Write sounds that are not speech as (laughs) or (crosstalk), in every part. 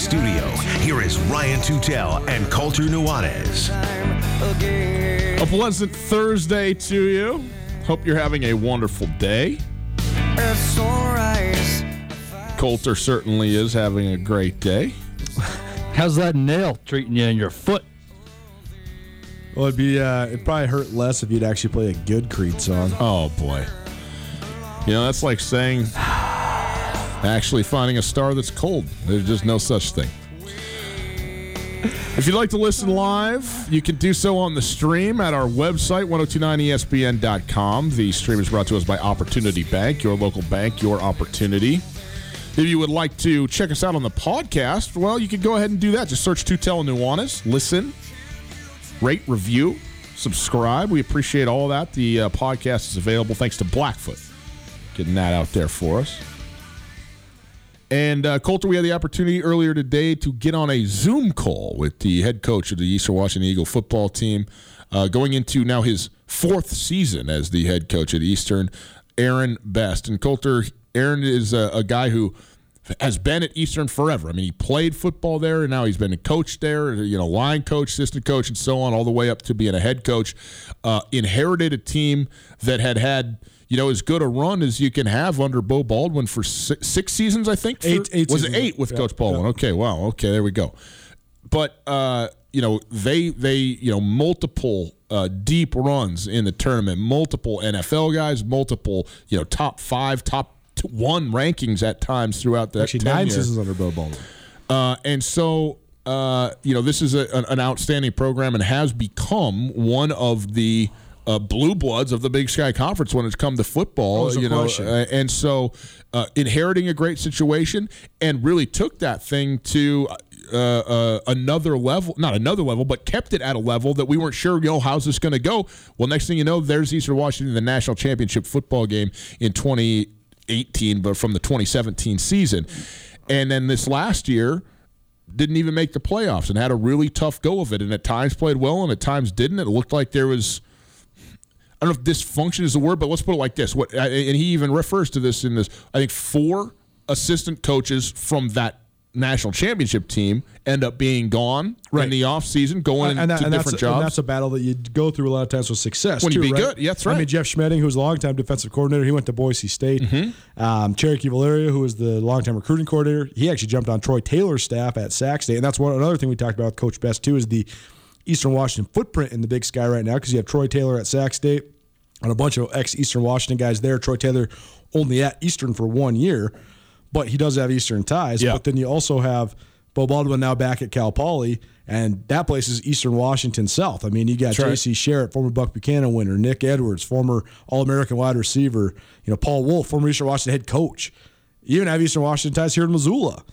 Studio, here is Ryan Tutel and Colter Nuanez. A pleasant Thursday to you. Hope you're having a wonderful day. Colter certainly is having a great day. How's that nail treating you in your foot? Well, it'd be uh, it'd probably hurt less if you'd actually play a good Creed song. Oh boy. You know, that's like saying actually finding a star that's cold. There's just no such thing. If you'd like to listen live, you can do so on the stream at our website, 1029espn.com. The stream is brought to us by Opportunity Bank, your local bank, your opportunity. If you would like to check us out on the podcast, well, you can go ahead and do that. Just search Tutel and Nuanez, listen, rate, review, subscribe. We appreciate all that. The uh, podcast is available thanks to Blackfoot getting that out there for us. And uh, Colter, we had the opportunity earlier today to get on a Zoom call with the head coach of the Eastern Washington Eagle football team, uh, going into now his fourth season as the head coach at Eastern, Aaron Best. And Colter, Aaron is a, a guy who has been at Eastern forever. I mean, he played football there, and now he's been a coach there, you know, line coach, assistant coach, and so on, all the way up to being a head coach. Uh, inherited a team that had had, you know, as good a run as you can have under Beau Baldwin for six, six seasons, I think. for- Eight- eight was seasons. it eight with Yeah, Coach Baldwin? yeah. Okay, wow. Okay, there we go. But uh, you know, they they you know multiple uh, deep runs in the tournament, multiple NFL guys, multiple you know top five, top t- one rankings at times throughout that Actually, nine seasons under Beau Baldwin. Uh, and so, uh, you know, this is a, an outstanding program and has become one of the uh, blue bloods of the Big Sky Conference when it's come to football. You know, uh, and so uh, inheriting a great situation and really took that thing to. Uh, uh, another level, not another level, but kept it at a level that we weren't sure, you know, how's this going to go? Well, next thing you know, there's Eastern Washington, in the national championship football game in 2018, but from the 2017 season. And then this last year, didn't even make the playoffs and had a really tough go of it. And at times played well and at times didn't. It looked like there was, I don't know if dysfunction is the word, but let's put it like this. What, and he even refers to this in this, I think four assistant coaches from that national championship team end up being gone right. in Right. the offseason, going and, that- into and that's, different and jobs. that's a battle that you go through a lot of times with success. When you be right? good. Yeah, that's I mean, right. Jeff Schmedding, who's a longtime defensive coordinator, he went to Boise State. Mm-hmm. Um, Cherokee Valeria, who was the longtime recruiting coordinator, he actually jumped on Troy Taylor's staff at Sac State. And that's one another thing we talked about with Coach Best, too, is the Eastern Washington footprint in the Big Sky right now because you have Troy Taylor at Sac State and a bunch of ex Eastern Washington guys there. Troy Taylor only at Eastern for one year, but he does have Eastern ties. Yeah. But then you also have Beau Baldwin now back at Cal Poly, and that place is Eastern Washington South. I mean, you got right. J.C. Sherritt, former Buck Buchanan winner, Nick Edwards, former All American wide receiver, you know, Paul Wulff, former Eastern Washington head coach. You even have Eastern Washington ties here in Missoula.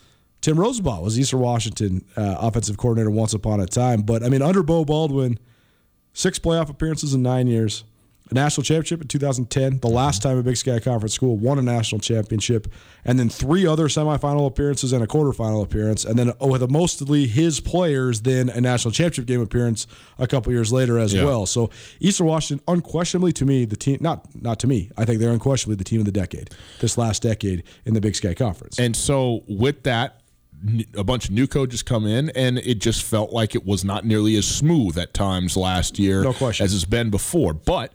Timm Rosenbach was Eastern Washington uh, offensive coordinator once upon a time. But I mean, under Beau Baldwin, six playoff appearances in nine years, a national championship in 2010, the last time a Big Sky Conference school won a national championship, and then three other semifinal appearances and a quarterfinal appearance, and then oh, with mostly his players, then a national championship game appearance a couple years later as Yeah. well. So Eastern Washington, unquestionably to me, the team not not to me, I think they're unquestionably the team of the decade, this last decade in the Big Sky Conference. And so with that, a bunch of new coaches come in, and it just felt like it was not nearly as smooth at times last year No question. as it's been before. But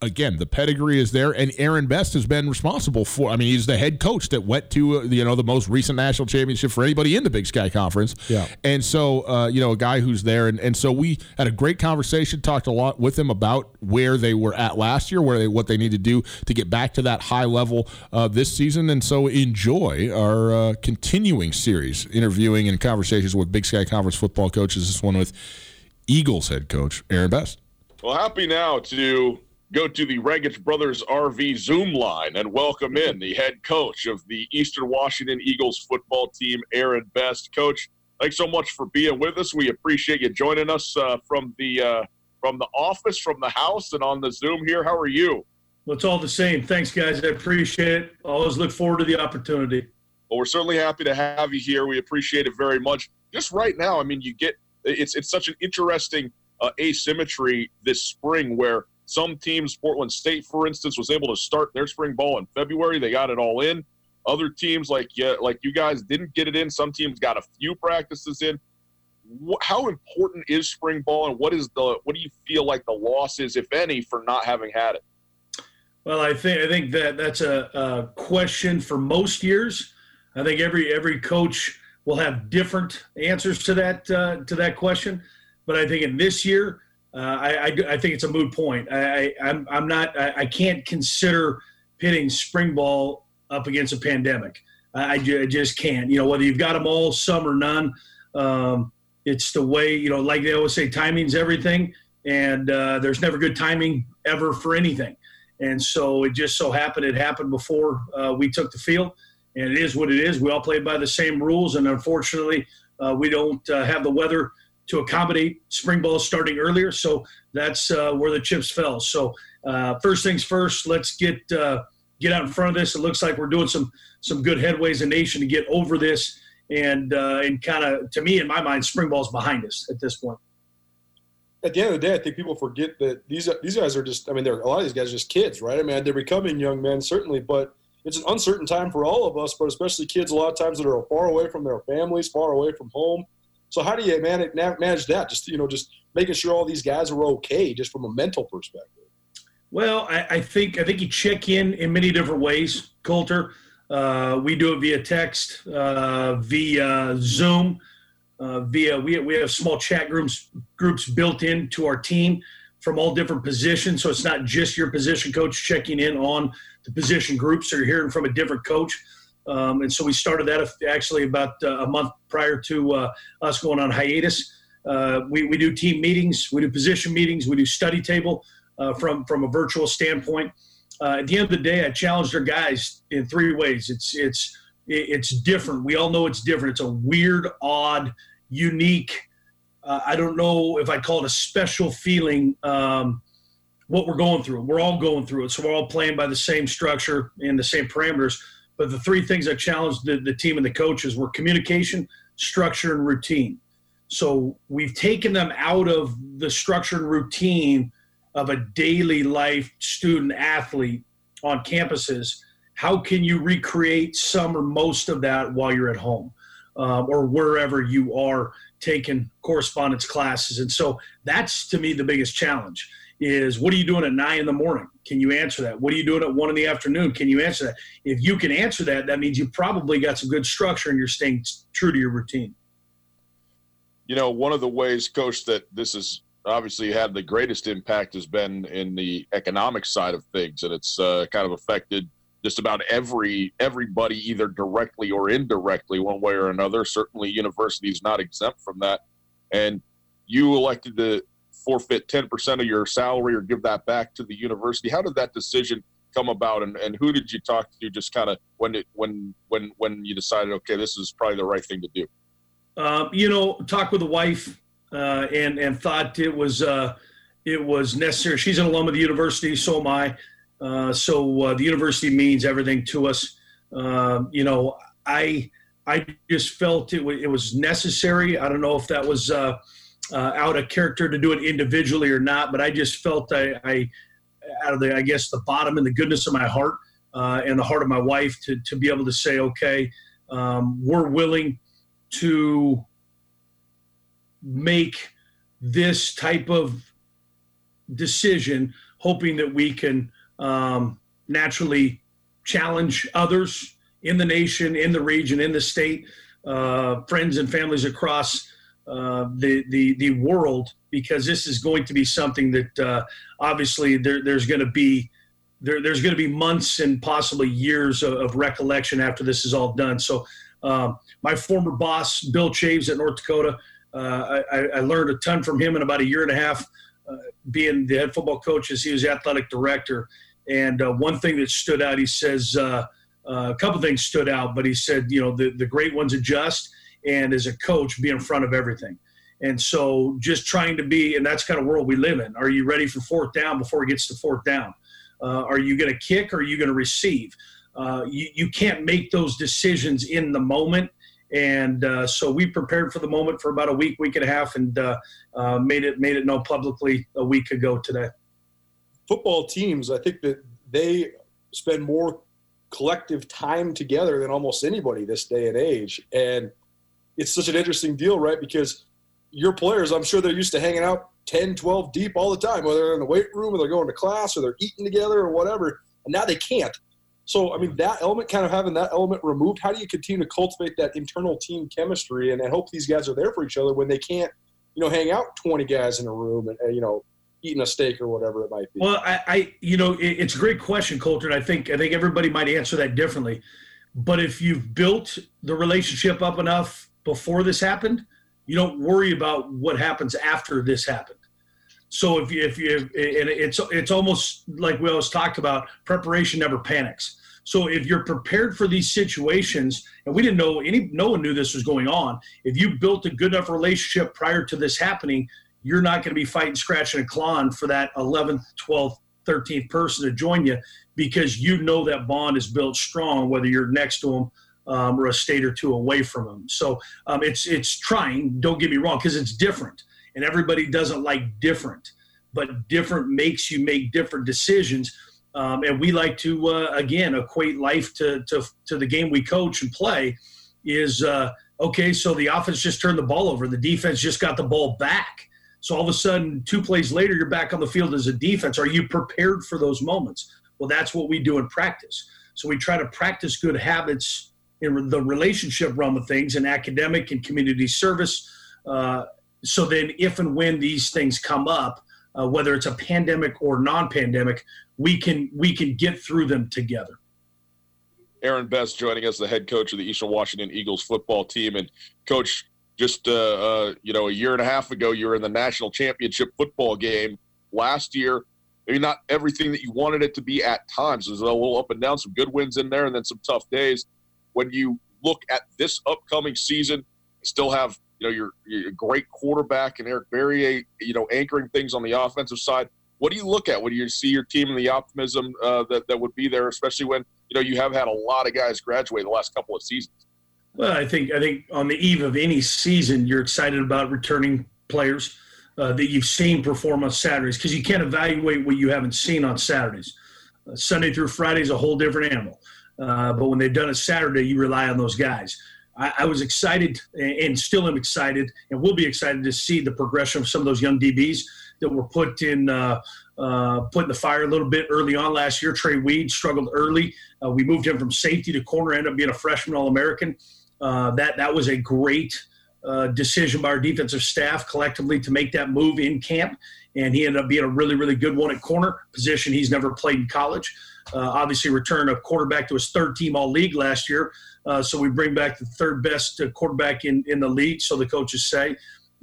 again, the pedigree is there, and Aaron Best has been responsible for. I mean, he's the head coach that went to uh, you know the most recent national championship for anybody in the Big Sky Conference. Yeah. and so uh, you know a guy who's there, and, and so we had a great conversation, talked a lot with him about where they were at last year, where they what they need to do to get back to that high level uh, this season, and so enjoy our uh, continuing series interviewing and conversations with Big Sky Conference football coaches. This one with Eagles head coach Aaron Best. Well, happy now to go to the Regich Brothers RV Zoom line and welcome in the head coach of the Eastern Washington Eagles football team, Aaron Best. Coach, thanks so much for being with us. We appreciate you joining us uh, from the uh, from the office, from the house, and on the Zoom here. How are you? Well, it's all the same. Thanks, guys. I appreciate it. Always look forward to the opportunity. Well, we're certainly happy to have you here. We appreciate it very much. Just right now, I mean, you get it's it's such an interesting uh, asymmetry this spring where some teams, Portland State, for instance, was able to start their spring ball in February. They got it all in. Other teams, like yeah, like you guys, didn't get it in. Some teams got a few practices in. How important is spring ball, and what is the what do you feel like the loss is, if any, for not having had it? Well, I think I think that that's a, a question for most years. I think every every coach will have different answers to that uh, to that question. But I think in this year, uh, I, I think it's a moot point. I, I'm I'm not I, I can't consider pitting spring ball up against a pandemic. I, I just can't. You know, whether you've got them all, some or none. Um, it's the way you know, like they always say, timing's everything, and uh, there's never good timing ever for anything. And so it just so happened it happened before uh, we took the field, and it is what it is. We all played by the same rules, and unfortunately, uh, we don't uh, have the weather to accommodate spring ball starting earlier. So that's uh, where the chips fell. So uh, first things first, let's get uh, get out in front of this. It looks like we're doing some some good headways in nation to get over this, and uh, and kind of to me in my mind, spring ball's behind us at this point. at the end of the day, I think people forget that these these guys are just. I mean, they're a lot of these guys are just kids, right? I mean, they're becoming young men certainly, but it's an uncertain time for all of us, but especially kids. A lot of times that are far away from their families, far away from home. So how do you manage that? Just you know, just making sure all these guys are okay, just from a mental perspective. Well, I, I think I think you check in in many different ways, Colter. Uh, we do it via text, uh, via Zoom, uh, via we we have small chat groups groups built into our team from all different positions. So it's not just your position coach checking in on the position groups. So you're hearing from a different coach. Um, and so we started that actually about uh, a month prior to uh, us going on hiatus. Uh, we, we do team meetings, we do position meetings, we do study table from from a virtual standpoint. At the end of the day, I challenged our guys in three ways. It's it's it's different. We all know it's different. It's a weird, odd, unique. Uh, I don't know if I'd call it a special feeling. Um, what we're going through, we're all going through it. So we're all playing by the same structure and the same parameters. But the three things I challenged the, the team and the coaches were communication, structure, and routine. So we've taken them out of the structure and routine of a daily life student athlete on campuses. How can you recreate some or most of that while you're at home um, or wherever you are taking correspondence classes? And so that's to me the biggest challenge is what are you doing at nine in the morning? Can you answer that? What are you doing at one in the afternoon? Can you answer that? If you can answer that, that means you probably got some good structure and you're staying true to your routine. You know, one of the ways, Coach, that this has obviously had the greatest impact has been in the economic side of things, and it's uh, kind of affected just about every everybody, either directly or indirectly, one way or another. Certainly, universities not exempt from that. And you elected to forfeit ten percent of your salary or give that back to the university. How did that decision come about, and, and who did you talk to? Just kind of when it when when when you decided, okay, this is probably the right thing to do. Uh, you know, talk with the wife uh, and and thought it was uh, it was necessary. She's an alum of the university, so am I. Uh, so uh, the university means everything to us. Um, you know, I I just felt it, w- it was necessary. I don't know if that was uh, out of character to do it individually or not, but I just felt I, I out of the I guess the bottom and the goodness of my heart and the heart of my wife to to be able to say, okay, um, we're willing to make this type of decision, hoping that we can um, naturally challenge others in the nation, in the region, in the state, uh, friends and families across uh, the, the the world, because this is going to be something that uh, obviously there, there's going to be there, there's going to be months and possibly years of, of, recollection after this is all done. So, um, my former boss, Bill Chaves at North Dakota, uh, I, I, learned a ton from him in about a year and a half, uh, being the head football coach as he was athletic director. And uh, one thing that stood out, he says, uh, uh, a couple things stood out, but he said, you know, the, the great ones adjust, and as a coach, be in front of everything. And so just trying to be, and that's kind of world we live in. Are you ready for fourth down before it gets to fourth down? Uh, are you going to kick or are you going to receive? you, you can't make those decisions in the moment and uh, so we prepared for the moment for about a week, week and a half, and uh, uh, made it made it known publicly a week ago today. Football teams, I think that they spend more collective time together than almost anybody this day and age, and it's such an interesting deal, right? Because your players, I'm sure they're used to hanging out 10, 12 deep all the time, whether they're in the weight room or they're going to class or they're eating together or whatever. And now they can't. So, I mean, that element, kind of having that element removed, how do you continue to cultivate that internal team chemistry and, and hope these guys are there for each other when they can't, you know, hang out 20 guys in a room and, and you know, eating a steak or whatever it might be? Well, I, I you know, it, it's a great question, Colter. I think, I think everybody might answer that differently. But if you've built the relationship up enough before this happened, you don't worry about what happens after this happened. So if you, if you, and it's, it's almost like we always talked about preparation never panics. So if you're prepared for these situations, and we didn't know any, no one knew this was going on. If you built a good enough relationship prior to this happening, you're not going to be fighting, scratching, and clawing for that 11th, 12th, 13th person to join you because you know that bond is built strong, whether you're next to them um, or a state or two away from them. So um, it's it's trying. Don't get me wrong, because it's different, and everybody doesn't like different. But different makes you make different decisions um, and we like to, uh, again, equate life to, to, to the game we coach and play is uh, okay, so the offense just turned the ball over. The defense just got the ball back. So all of a sudden, two plays later, you're back on the field as a defense. Are you prepared for those moments? Well, that's what we do in practice. So we try to practice good habits in the relationship realm of things in academic and community service. Uh, so then, if and when these things come up, uh, whether it's a pandemic or non-pandemic, we can we can get through them together. Aaron Best joining us, the head coach of the Eastern Washington Eagles football team, and coach. Just uh, uh, you know, a year and a half ago, you were in the national championship football game last year. Maybe not everything that you wanted it to be at times. There's a little up and down, some good wins in there, and then some tough days. When you look at this upcoming season, still have you know your, your great quarterback and Eric Barriere, you know, anchoring things on the offensive side. What do you look at when you see your team and the optimism uh, that that would be there, especially when you know you have had a lot of guys graduate the last couple of seasons? Well, I think I think on the eve of any season, you're excited about returning players uh, that you've seen perform on Saturdays because you can't evaluate what you haven't seen on Saturdays. Uh, Sunday through Friday is a whole different animal, uh, but when they've done a Saturday, you rely on those guys. I, I was excited and still am excited, and will be excited to see the progression of some of those young DBs that were put in uh, uh, put in the fire a little bit early on last year. Trey Weed struggled early. Uh, we moved him from safety to corner, ended up being a freshman All American. Uh, that that was a great uh, decision by our defensive staff collectively to make that move in camp, and he ended up being a really really good one at corner position he's never played in college. Uh, obviously, returned a quarterback to his third team All League last year. Uh, so we bring back the third best quarterback in, in the league, so the coaches say.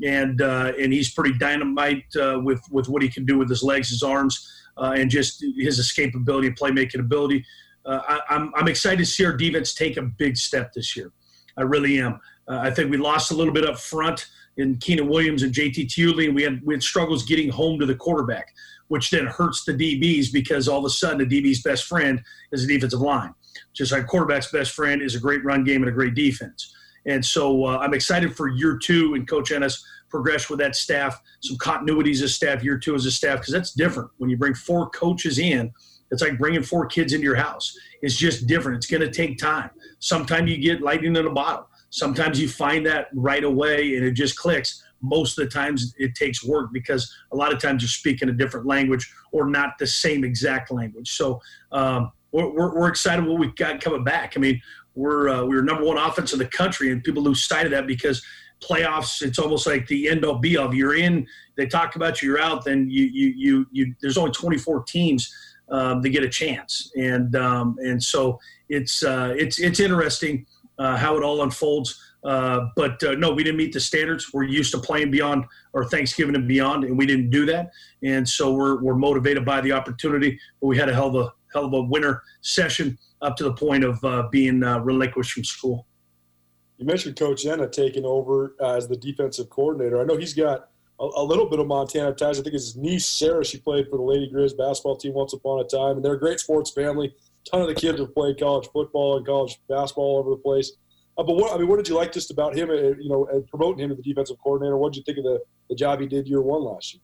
and uh, and he's pretty dynamite uh, with with what he can do with his legs, his arms, uh, and just his escapability, playmaking ability. Uh, I'm I'm excited to see our defense take a big step this year. I really am. Uh, I think we lost a little bit up front in Keenan Williams and Jay-Tee Tiuli, and we had we had struggles getting home to the quarterback, which then hurts the DBs because all of a sudden the DB's best friend is the defensive line. Just like quarterback's best friend is a great run game and a great defense. And so uh, I'm excited for year two and Coach Ena progress with that staff, some continuities as staff, year two as a staff, because that's different. When you bring four coaches in, it's like bringing four kids into your house. It's just different. It's going to take time. Sometimes you get lightning in a bottle. Sometimes you find that right away and it just clicks. Most of the times it takes work because a lot of times you're speaking a different language or not the same exact language. So um, we're, we're, we're excited what we've got coming back. I mean, we're uh, we were number one offense in the country, and people lose sight of that because playoffs it's almost like the end all be all. You're in, they talk about you, you're out, then you you you, you there's only 24 teams um, to get a chance, and um, and so it's uh, it's it's interesting uh, how it all unfolds. Uh, but uh, no, we didn't meet the standards. We're used to playing beyond or Thanksgiving and beyond, and we didn't do that. And so we're, we're motivated by the opportunity. But we had a hell of a hell of a winter session up to the point of uh, being uh, relinquished from school. You mentioned Coach Ena taking over as the defensive coordinator. I know he's got a, little bit of Montana ties. I think his niece Sarah, she played for the Lady Griz basketball team once upon a time, and they're a great sports family. A ton of the kids have played college football and college basketball all over the place. Uh, but what I mean, what did you like just about him? Uh, you know, promoting him to the defensive coordinator. What did you think of the, the job he did year one last year?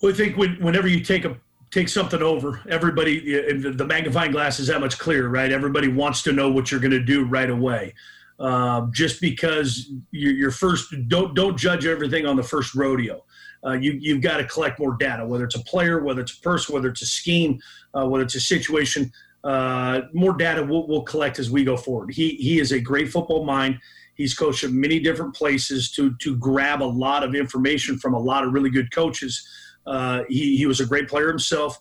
Well, I think when, whenever you take a take something over, everybody the magnifying glass is that much clearer, right? Everybody wants to know what you're going to do right away. Uh, just because you're, first, don't don't judge everything on the first rodeo. Uh, you you've got to collect more data, whether it's a player, whether it's a person, whether it's a scheme, uh, whether it's a situation uh, more data we'll, we'll, collect as we go forward. He he is a great football mind. He's coached at many different places to to grab a lot of information from a lot of really good coaches. Uh, he he was a great player himself.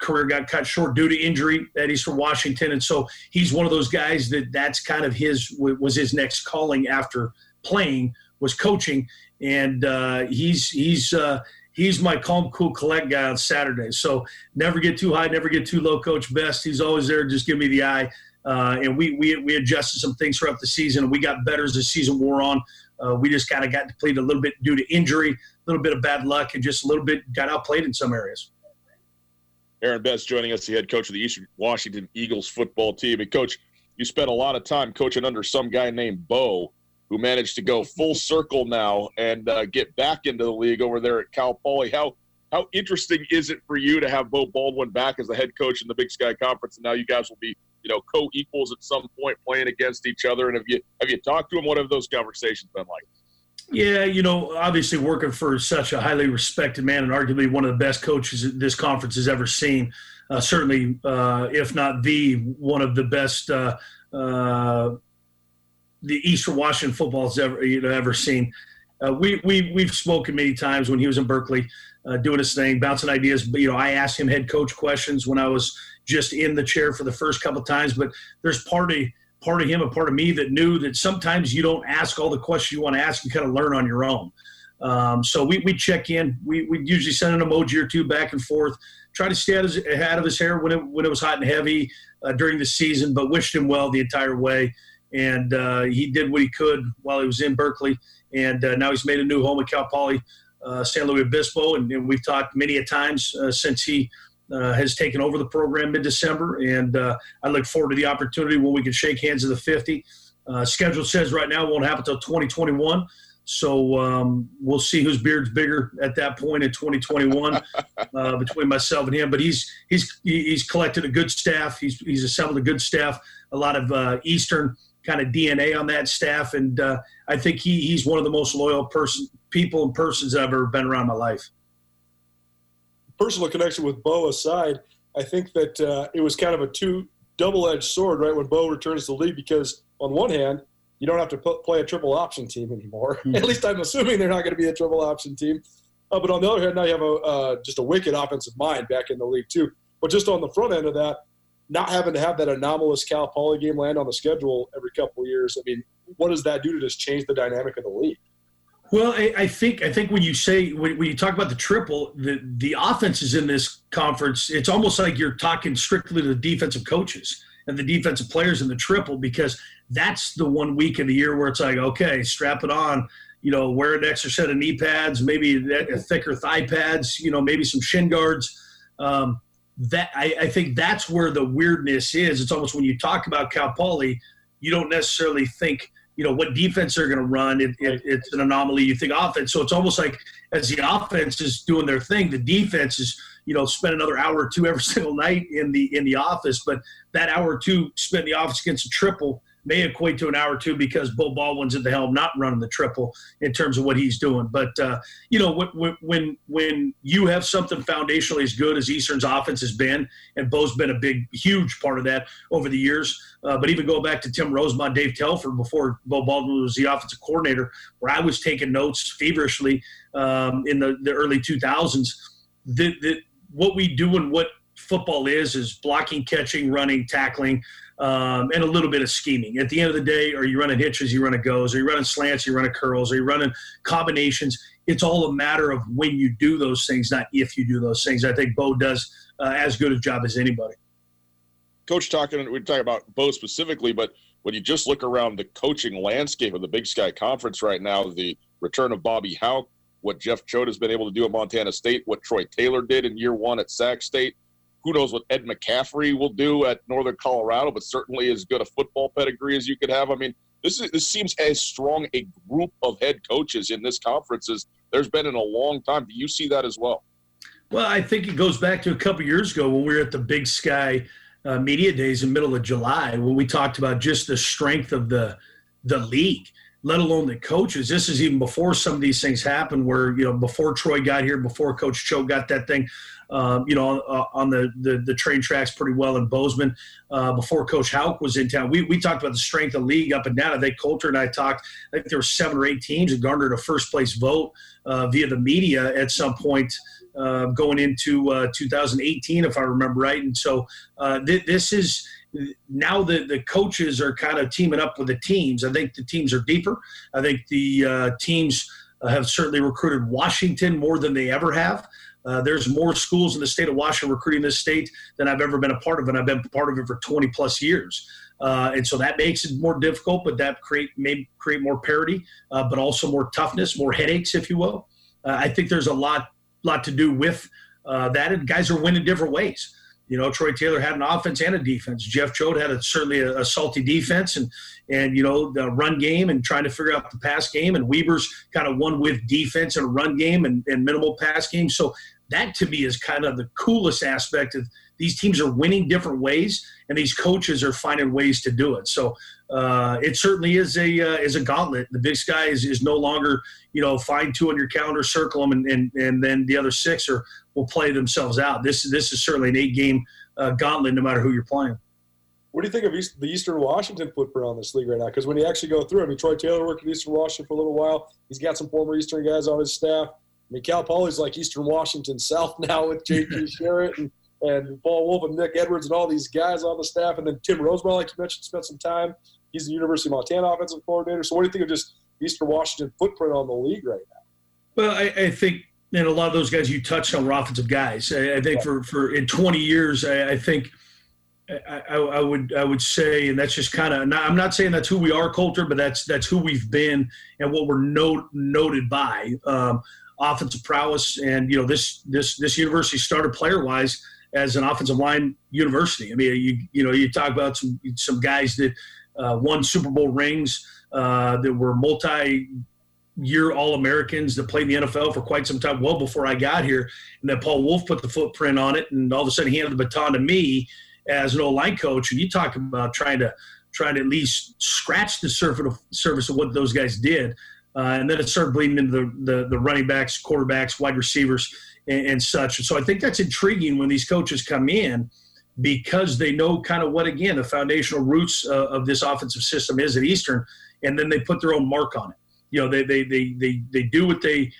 Career got cut short due to injury that he's from Washington, and so he's one of those guys that that's kind of his was his next calling after playing was coaching, and uh, he's he's uh, he's my calm, cool, collect guy on Saturdays. So never get too high, never get too low. Coach Best, he's always there. Just give me the eye. Uh, and we, we we adjusted some things throughout the season, and we got better as the season wore on. Uh, we just kind of got depleted a little bit due to injury, a little bit of bad luck, and just a little bit got outplayed in some areas. Aaron Best joining us, the head coach of the Eastern Washington Eagles football team. And coach, you spent a lot of time coaching under some guy named Beau who managed to go (laughs) full circle now and uh, get back into the league over there at Cal Poly. How how interesting is it for you to have Beau Baldwin back as the head coach in the Big Sky Conference, and now you guys will be you know co-equals at some point playing against each other? And have you have you talked to him? What have those conversations been like? Yeah, you know, obviously working for such a highly respected man and arguably one of the best coaches this conference has ever seen. Uh, certainly, uh, if not the one of the best uh, uh the Eastern Washington football has ever you know ever seen. Uh, we we we've spoken many times when he was in Berkeley, uh, doing his thing, bouncing ideas. But you know, I asked him head coach questions when I was just in the chair for the first couple times. But there's part of part of him and part of me that knew that sometimes you don't ask all the questions you want to ask. You kind of learn on your own. Um, so we, we check in. We we usually send an emoji or two back and forth. Try to stay out of his, out of his hair when it when it was hot and heavy uh, during the season, but wished him well the entire way and uh, he did what he could while he was in Berkeley. And uh, now he's made a new home at Cal Poly, uh, San Luis Obispo, and, and, we've talked many a times uh, since he uh, has taken over the program mid-December. And uh, I look forward to the opportunity when we can shake hands at the 50. schedule says right now it won't happen until 2021. So um, we'll see whose beard's bigger at that point in 2021 (laughs) uh, between myself and him. But he's he's he's collected a good staff. He's he's assembled a good staff. A lot of uh, Eastern kind of DNA on that staff, and uh, I think he he's one of the most loyal person people and persons I've ever been around my life. Personal connection with Beau aside, I think that uh, it was kind of a two double-edged sword, right? When Beau returns to the league, because on one hand, you don't have to put, play a triple option team anymore. Mm-hmm. (laughs) At least I'm assuming they're not going to be a triple option team. Uh, but on the other hand, now you have a uh, just a wicked offensive mind back in the league too. But just on the front end of that, not having to have that anomalous Cal Poly game land on the schedule every couple years. I mean, what does that do to just change the dynamic of the league? Well, I, I, think I think when you say when, when, you talk about the triple, the the offenses in this conference, it's almost like you're talking strictly to the defensive coaches and the defensive players in the triple because that's the one week of the year where it's like, okay, strap it on, you know, wear an extra set of knee pads, maybe a thicker thigh pads, you know, maybe some shin guards. Um, that I, I, think that's where the weirdness is. It's almost when you talk about Cal Poly, you don't necessarily think you know what defense they're going to run. It, it, it's an anomaly. You think offense, so it's almost like as the offense is doing their thing, the defense is you know spend another hour or two every (laughs) single night in the in the office. But that hour or two spent in the office against a triple may equate to an hour or two because Beau Baldwin's at the helm, not running the triple in terms of what he's doing. But uh, you know, when when when you have something foundationally as good as Eastern's offense has been, and Beau's been a big, huge part of that over the years. Uh, but even go back to Timm Rosenbach, Dave Telford before Beau Baldwin was the offensive coordinator, where I was taking notes feverishly um, in the, the early 2000s. The, the, what we do and what football is is blocking, catching, running, tackling um, and a little bit of scheming. At the end of the day, are you running hitches, you running goes, are you running slants, you running curls, are you running combinations? It's all a matter of when you do those things, not if you do those things. I think Beau does uh, as good a job as anybody. Coach, talking we're talking about Beau specifically, but when you just look around the coaching landscape of the Big Sky Conference right now, the return of Bobby Hauck, what Jeff Choate has been able to do at Montana State, what Troy Taylor did in year one at Sac State, who knows what Ed McCaffrey will do at Northern Colorado, but certainly as good a football pedigree as you could have. I mean, this is this seems as strong a group of head coaches in this conference as there's been in a long time. Do you see that as well? Well, I think it goes back to a couple years ago when we were at the Big Sky uh, Media Days in middle of July when we talked about just the strength of the the league let alone the coaches. This is even before some of these things happened, where you know before Troy got here, before Coach Cho got that thing um, you know, uh, on the, the, the train tracks pretty well in Bozeman uh, before Coach Hauck was in town. We, we talked about the strength of the league up and down. I think Colter and I talked. I think there were seven or eight teams that garnered a first place vote uh, via the media at some point. Uh, going into uh, 2018, if I remember right, and so uh, th- this is now the, the coaches are kind of teaming up with the teams. I think the teams are deeper. I think the teams have certainly recruited Washington more than they ever have. Uh, there's more schools in the state of Washington recruiting this state than I've ever been a part of, and I've been part of it for 20 plus years. Uh, and so that makes it more difficult, but that create may create more parity, uh, but also more toughness, more headaches, if you will. Uh, I think there's a lot lot to do with uh, that, and guys are winning different ways. You know, Troy Taylor had an offense and a defense. Jeff Choate had a, certainly a, a, salty defense and and you know the run game and trying to figure out the pass game. And Weber's kind of one with defense and a run game and, and minimal pass game. So that to me is kind of the coolest aspect of these teams are winning different ways and these coaches are finding ways to do it so uh, it certainly is a uh, is a gauntlet the big sky is, is no longer you know find two on your calendar circle them and, and, and then the other six are will play themselves out this this is certainly an eight game uh, gauntlet no matter who you're playing what do you think of East, the Eastern Washington footprint on this league right now? Because when you actually go through, I mean, Troy Taylor worked at Eastern Washington for a little while. He's got some former Eastern guys on his staff. I mean, Cal Poly's like Eastern Washington South (laughs) now with J.C. Sherritt (laughs) and, and Paul Wulff and Nick Edwards and all these guys on the staff. And then Timm Rosenbach, like you mentioned, spent some time. He's the University of Montana offensive coordinator. So what do you think of just Eastern Washington footprint on the league right now? Well, I, I think and a lot of those guys you touched on were offensive guys. I, I think for, for in 20 years, I, I think I, I, would I would say, and that's just kind of. I'm not saying that's who we are, Colter, but that's that's who we've been and what we're note, noted by. Um, offensive prowess. And you know, this this this university started player wise as an offensive line university. I mean, you you know, you talk about some some guys that uh, won Super Bowl rings, uh, that were multi year All Americans that played in the NFL for quite some time, well before I got here. And then Paul Wulff put the footprint on it, and all of a sudden he handed the baton to me as an old line coach. And you talk about trying to trying to at least scratch the surface of, surface of what those guys did. Uh, and then it started bleeding into the, the, the running backs, quarterbacks, wide receivers, and, and, such. And so I think that's intriguing when these coaches come in because they know kind of what, again, the foundational roots uh, of this offensive system is at Eastern, and then they put their own mark on it. You know, they, they, they, they, they do what they,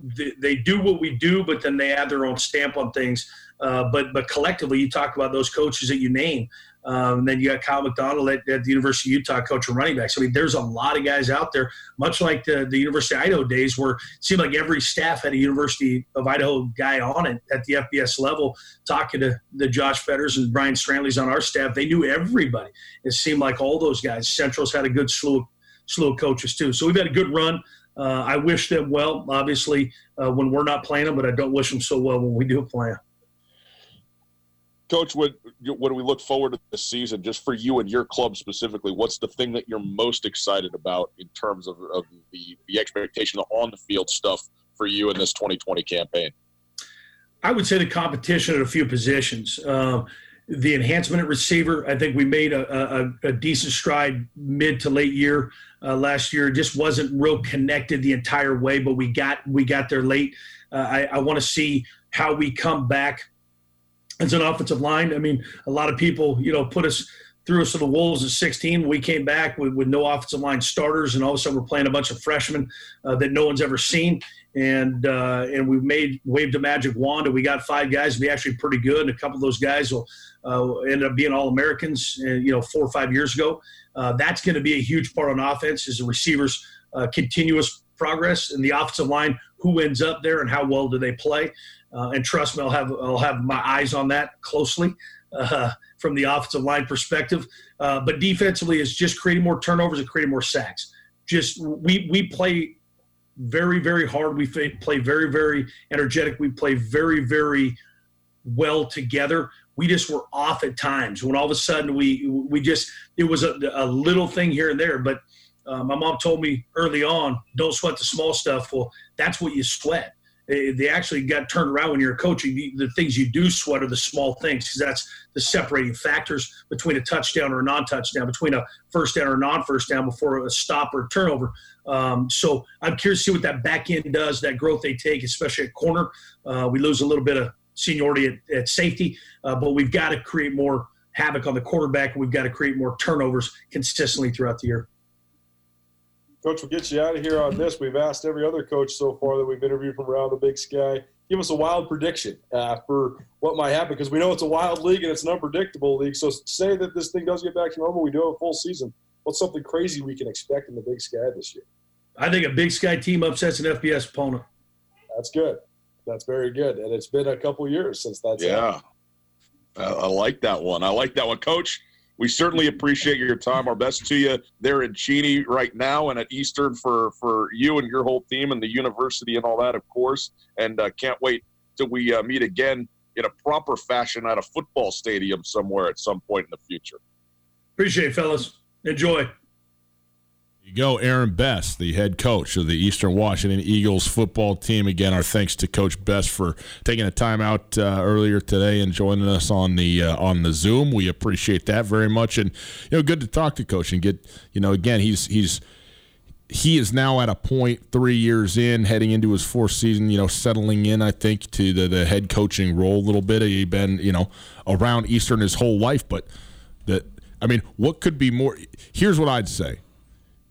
they, they do what we do, but then they add their own stamp on things. Uh, but but collectively, you talk about those coaches that you name. Um, then you got Kyle McDonald at, at, the University of Utah coach of running backs. I mean, there's a lot of guys out there, much like the, the University of Idaho days, where it seemed like every staff had a University of Idaho guy on it at the FBS level. Talking to the Josh Fetters and Brian Stranley's on our staff, they knew everybody. It seemed like all those guys. Central's had a good slew, slew of coaches too. So we've had a good run. Uh, I wish them well, obviously, uh, when we're not playing them, but I don't wish them so well when we do play them. Coach, when, when we look forward to the season, just for you and your club specifically, what's the thing that you're most excited about in terms of, of the, the expectation on the field stuff for you in this 2020 campaign? I would say the competition at a few positions. Uh, the enhancement at receiver, I think we made a, a, a decent stride mid to late year uh, last year. Just wasn't real connected the entire way, but we got we got there late. Uh, I, I want to see how we come back as an offensive line. I mean, a lot of people, you know, put us threw us to the wolves at 16. We came back with, with no offensive line starters, and all of a sudden we're playing a bunch of freshmen uh, that no one's ever seen. And uh, and we made waved a magic wand, and we got five guys to be actually pretty good. And a couple of those guys will uh, end up being all Americans, uh, you know, four or five years ago. Uh, that's going to be a huge part on offense is the receivers' uh, continuous progress and the offensive line. Who ends up there and how well do they play? And trust me, I'll have I'll have my eyes on that closely from the offensive line perspective. But defensively, is just creating more turnovers and creating more sacks. Just we we play very very hard. We play very very energetic. We play very very well together. We just were off at times when all of a sudden we we just it was a, a little thing here and there, but. Uh, my mom told me early on, don't sweat the small stuff. Well, that's what you sweat they actually got turned around when you're coaching. The, the things you do sweat are the small things because that's the separating factors between a touchdown or a non-touchdown, between a first down or non-first down before a stop or a turnover. Um, so I'm curious to see what that back end does, that growth they take, especially at corner. Uh, we lose a little bit of seniority at, at safety, uh, but we've got to create more havoc on the quarterback, we've got to create more turnovers consistently throughout the year. Coach, we'll get you out of here on this. We've asked every other coach so far that we've interviewed from around the Big Sky. Give us a wild prediction uh, for what might happen because we know it's a wild league and it's an unpredictable league. So, say that this thing does get back to normal, we do have a full season. What's something crazy we can expect in the Big Sky this year? I think a Big Sky team upsets an FBS opponent. That's good. That's very good. And it's been a couple years since that's yeah. I like that one. I like that one, Coach we certainly appreciate your time. Our best to you there in Cheney right now and at Eastern for, for you and your whole team and the university and all that, of course. And uh, can't wait till we uh, meet again in a proper fashion at a football stadium somewhere at some point in the future. Appreciate it, fellas. Enjoy you go, Aaron Best, the head coach of the Eastern Washington Eagles football team. Again, our thanks to Coach Best for taking a time out uh, earlier today and joining us on the uh, on the Zoom. We appreciate that very much, and you know, good to talk to Coach and get you know, again, he's he's he is now at a point three years in, heading into his fourth season, you know, settling in, I think, to the, the head coaching role a little bit. He's been, you know, around Eastern his whole life, but that, I mean, what could be more? Here's what I'd say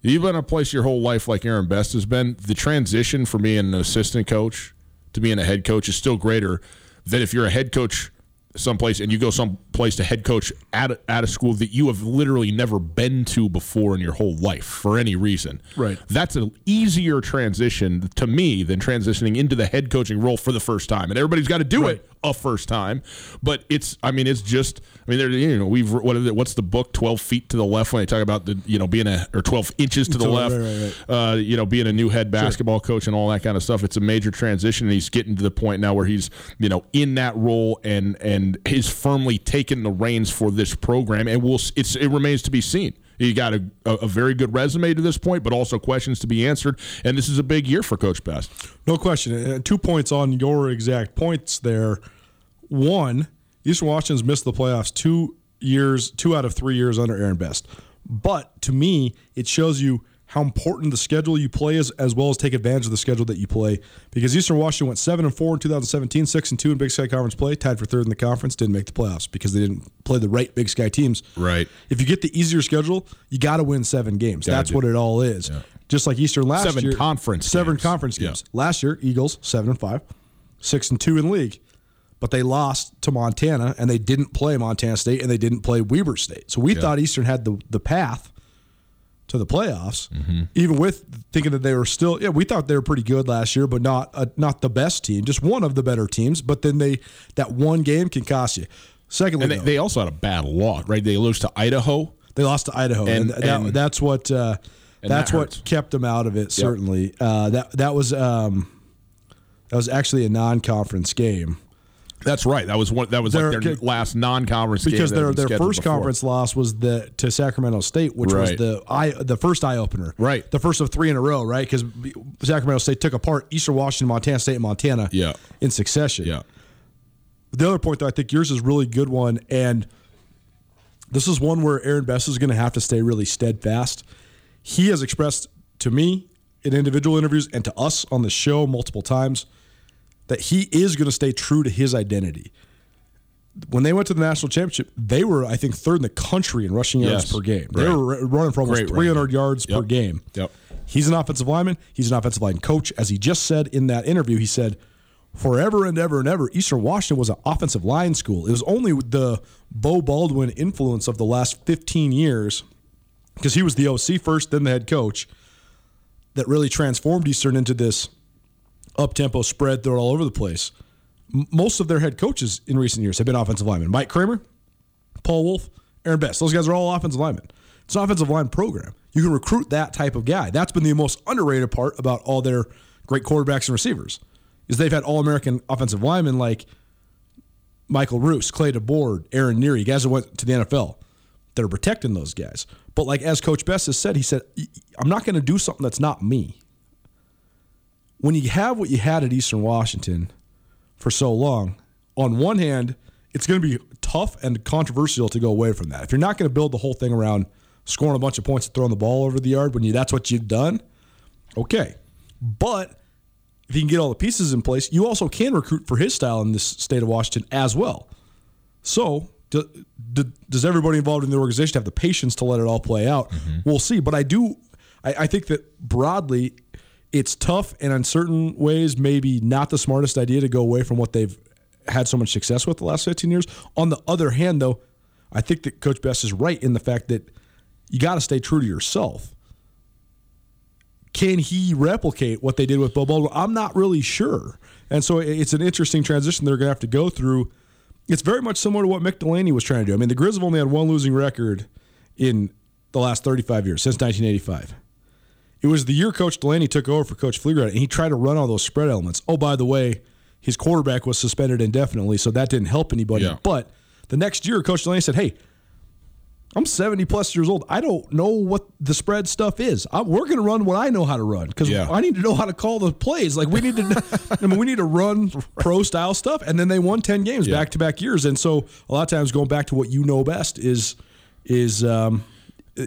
You've been in a place your whole life like Aaron Best has been. The transition from being an assistant coach to being a head coach is still greater than if you're a head coach someplace and you go someplace to head coach at a, at a school that you have literally never been to before in your whole life for any reason. Right. That's an easier transition to me than transitioning into the head coaching role for the first time. And everybody's got to do right. it a first time, but it's I mean it's just I mean there you know we've what is it, what's the book 12 feet to the left when they talk about the you know being a or 12 inches to the left right, right, uh, you know being a new head basketball sure. coach and all that kind of stuff. It's a major transition and he's getting to the point now where he's you know in that role and and he's firmly taken the reins for this program and we'll it's it remains to be seen. You got a, a, very good resume to this point, but also questions to be answered. And this is a big year for Coach Best. No question. Uh, two points on your exact points there. One, Eastern Washington's missed the playoffs two years, two out of three years under Aaron Best. But to me, it shows you how important the schedule you play is, as well as take advantage of the schedule that you play. Because Eastern Washington went seven and four in 2017, six and two in Big Sky Conference play, tied for third in the conference, didn't make the playoffs because they didn't play the right Big Sky teams. Right. If you get the easier schedule, you got to win seven games. Gotta That's do. what it all is. Yeah. Just like Eastern last seven year, conference seven games. conference games. Yeah. Last year, Eagles seven and five, six and two in league. but they lost to Montana and they didn't play Montana State and they didn't play Weber State. So we thought Eastern had the the path to the playoffs, even with thinking that they were still. Yeah, we thought they were pretty good last year, but not uh, not the best team, just one of the better teams. But then they that one game can cost you. Secondly, And they, though, they also had a bad lot, right? They lost to Idaho. they lost to Idaho, and, And- that, and- that's what uh, that's that what kept them out of it. Certainly, uh, that that was um, that was actually a non-conference game That's right. That was one. That was They're- like their last non-conference game because their their first before. conference loss was the to Sacramento State, which was the eye the first eye opener, Right. The first of three in a row, right? Because Sacramento State took apart Eastern Washington, Montana State, and Montana, Yeah. in succession. Yeah. The other point, though, I think yours is a really good one, and this is one where Aaron Best is going to have to stay really steadfast. He has expressed to me in individual interviews and to us on the show multiple times that he is going to stay true to his identity. When they went to the national championship, they were, I think, third in the country in rushing yards Yes. per game. They Right. were running for almost Great 300 ranking. yards per game. Yep. He's an offensive lineman. He's an offensive line coach. As he just said in that interview, he said, forever and ever and ever, Eastern Washington was an offensive line school. It was only the Beau Baldwin influence of the last 15 years, because he was the OC first, then the head coach, that really transformed Eastern into this up tempo spread, it all over the place. Most of their head coaches in recent years have been offensive linemen. Mike Kramer, Paul Wulff, Aaron Best. Those guys are all offensive linemen. It's an offensive line program. You can recruit that type of guy. That's been the most underrated part about all their great quarterbacks and receivers. Is they've had all American offensive linemen like Michael Roos, Clay DeBoard, Aaron Neary, guys that went to the NFL that are protecting those guys. But like as Coach Best has said, he said, I'm not going to do something that's not me. When you have what you had at Eastern Washington for so long, on one hand, it's going to be tough and controversial to go away from that. If you're not going to build the whole thing around scoring a bunch of points and throwing the ball over the yard when you that's what you've done, okay. But if you can get all the pieces in place, you also can recruit for his style in this state of Washington as well. So, do, do, does everybody involved in the organization have the patience to let it all play out? Mm-hmm. We'll see. But I do, I, I think that broadly, it's tough and in certain ways, maybe not the smartest idea to go away from what they've had so much success with the last 15 years. On the other hand, though, I think that Coach Best is right in the fact that you got to stay true to yourself. Can he replicate what they did with Beau? I'm not really sure. And so it's an interesting transition they're going to have to go through. It's very much similar to what Mick Delaney was trying to do. I mean, the Griz have only had one losing record in the last 35 years, since 1985. It was the year Coach Delaney took over for Coach Pflugrad, and he tried to run all those spread elements. Oh, by the way, his quarterback was suspended indefinitely, so that didn't help anybody. Yeah. But the next year, Coach Delaney said, hey, I'm 70 plus years old. I don't know what the spread stuff is. i we're going to run what I know how to run because Yeah. I need to know how to call the plays. Like we need to, I mean, we need to run (laughs) pro style stuff. And then they won 10 games back to back years. And so a lot of times going back to what you know best is is um,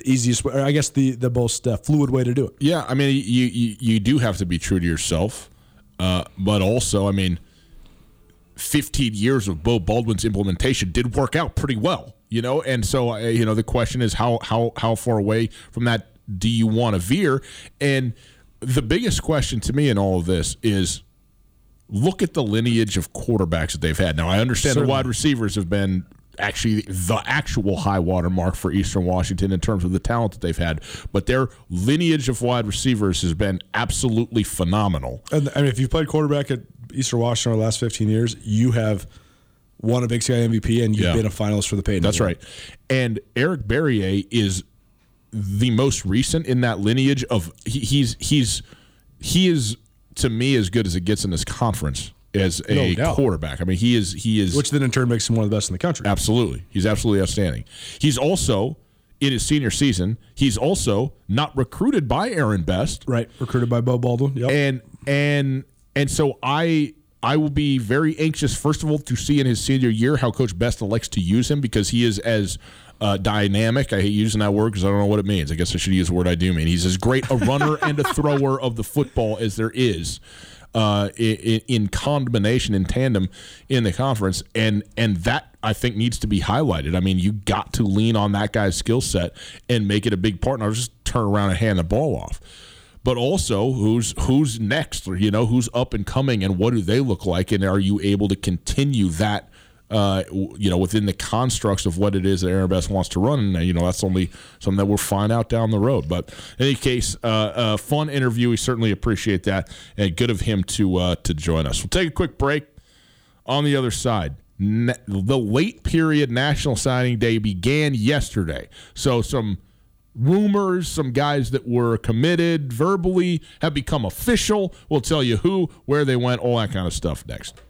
easiest. way, Or I guess the the most uh, fluid way to do it. Yeah, I mean, you you, you do have to be true to yourself, uh, but also, I mean, 15 years of Beau Baldwin's implementation did work out pretty well, you know. And so, uh, you know, the question is how how how far away from that do you want to veer? And the biggest question to me in all of this is look at the lineage of quarterbacks that they've had. Now, I understand the wide receivers have been actually the actual high water mark for Eastern Washington in terms of the talent that they've had, but their lineage of wide receivers has been absolutely phenomenal. And I mean, if you've played quarterback at Eastern Washington over the last 15 years, you have won a Big Sky MVP and you've Yeah. been a finalist for the Payton. That's Award. right. And Eric Barriere is the most recent in that lineage of he, he's he's he is to me as good as it gets in this conference as a No quarterback. I mean, he is he is Which then in turn makes him one of the best in the country. Absolutely. He's absolutely outstanding. He's also in his senior season, he's also not recruited by Aaron Best. Right. Recruited by Beau Baldwin. Yep. And and and so I I will be very anxious first of all to see in his senior year how coach Best elects to use him because he is as uh, dynamic. I hate using that word because I don't know what it means. I guess I should use the word I do mean. He's as great a runner (laughs) and a thrower of the football as there is uh, in, in combination in tandem in the conference, and and that I think needs to be highlighted. I mean, you got to lean on that guy's skill set and make it a big part, not just turn around and hand the ball off. but also who's who's next, or, you know, who's up and coming, and what do they look like, and are you able to continue that? Uh, you know, within the constructs of what it is that Aaron Best wants to run, and you know that's only something that we'll find out down the road. But in any case, uh, uh, fun interview. We certainly appreciate that, and good of him to uh, to join us. We'll take a quick break. On the other side, na- the late period National Signing Day began yesterday. So some rumors, some guys that were committed verbally have become official. We'll tell you who, where they went, all that kind of stuff next.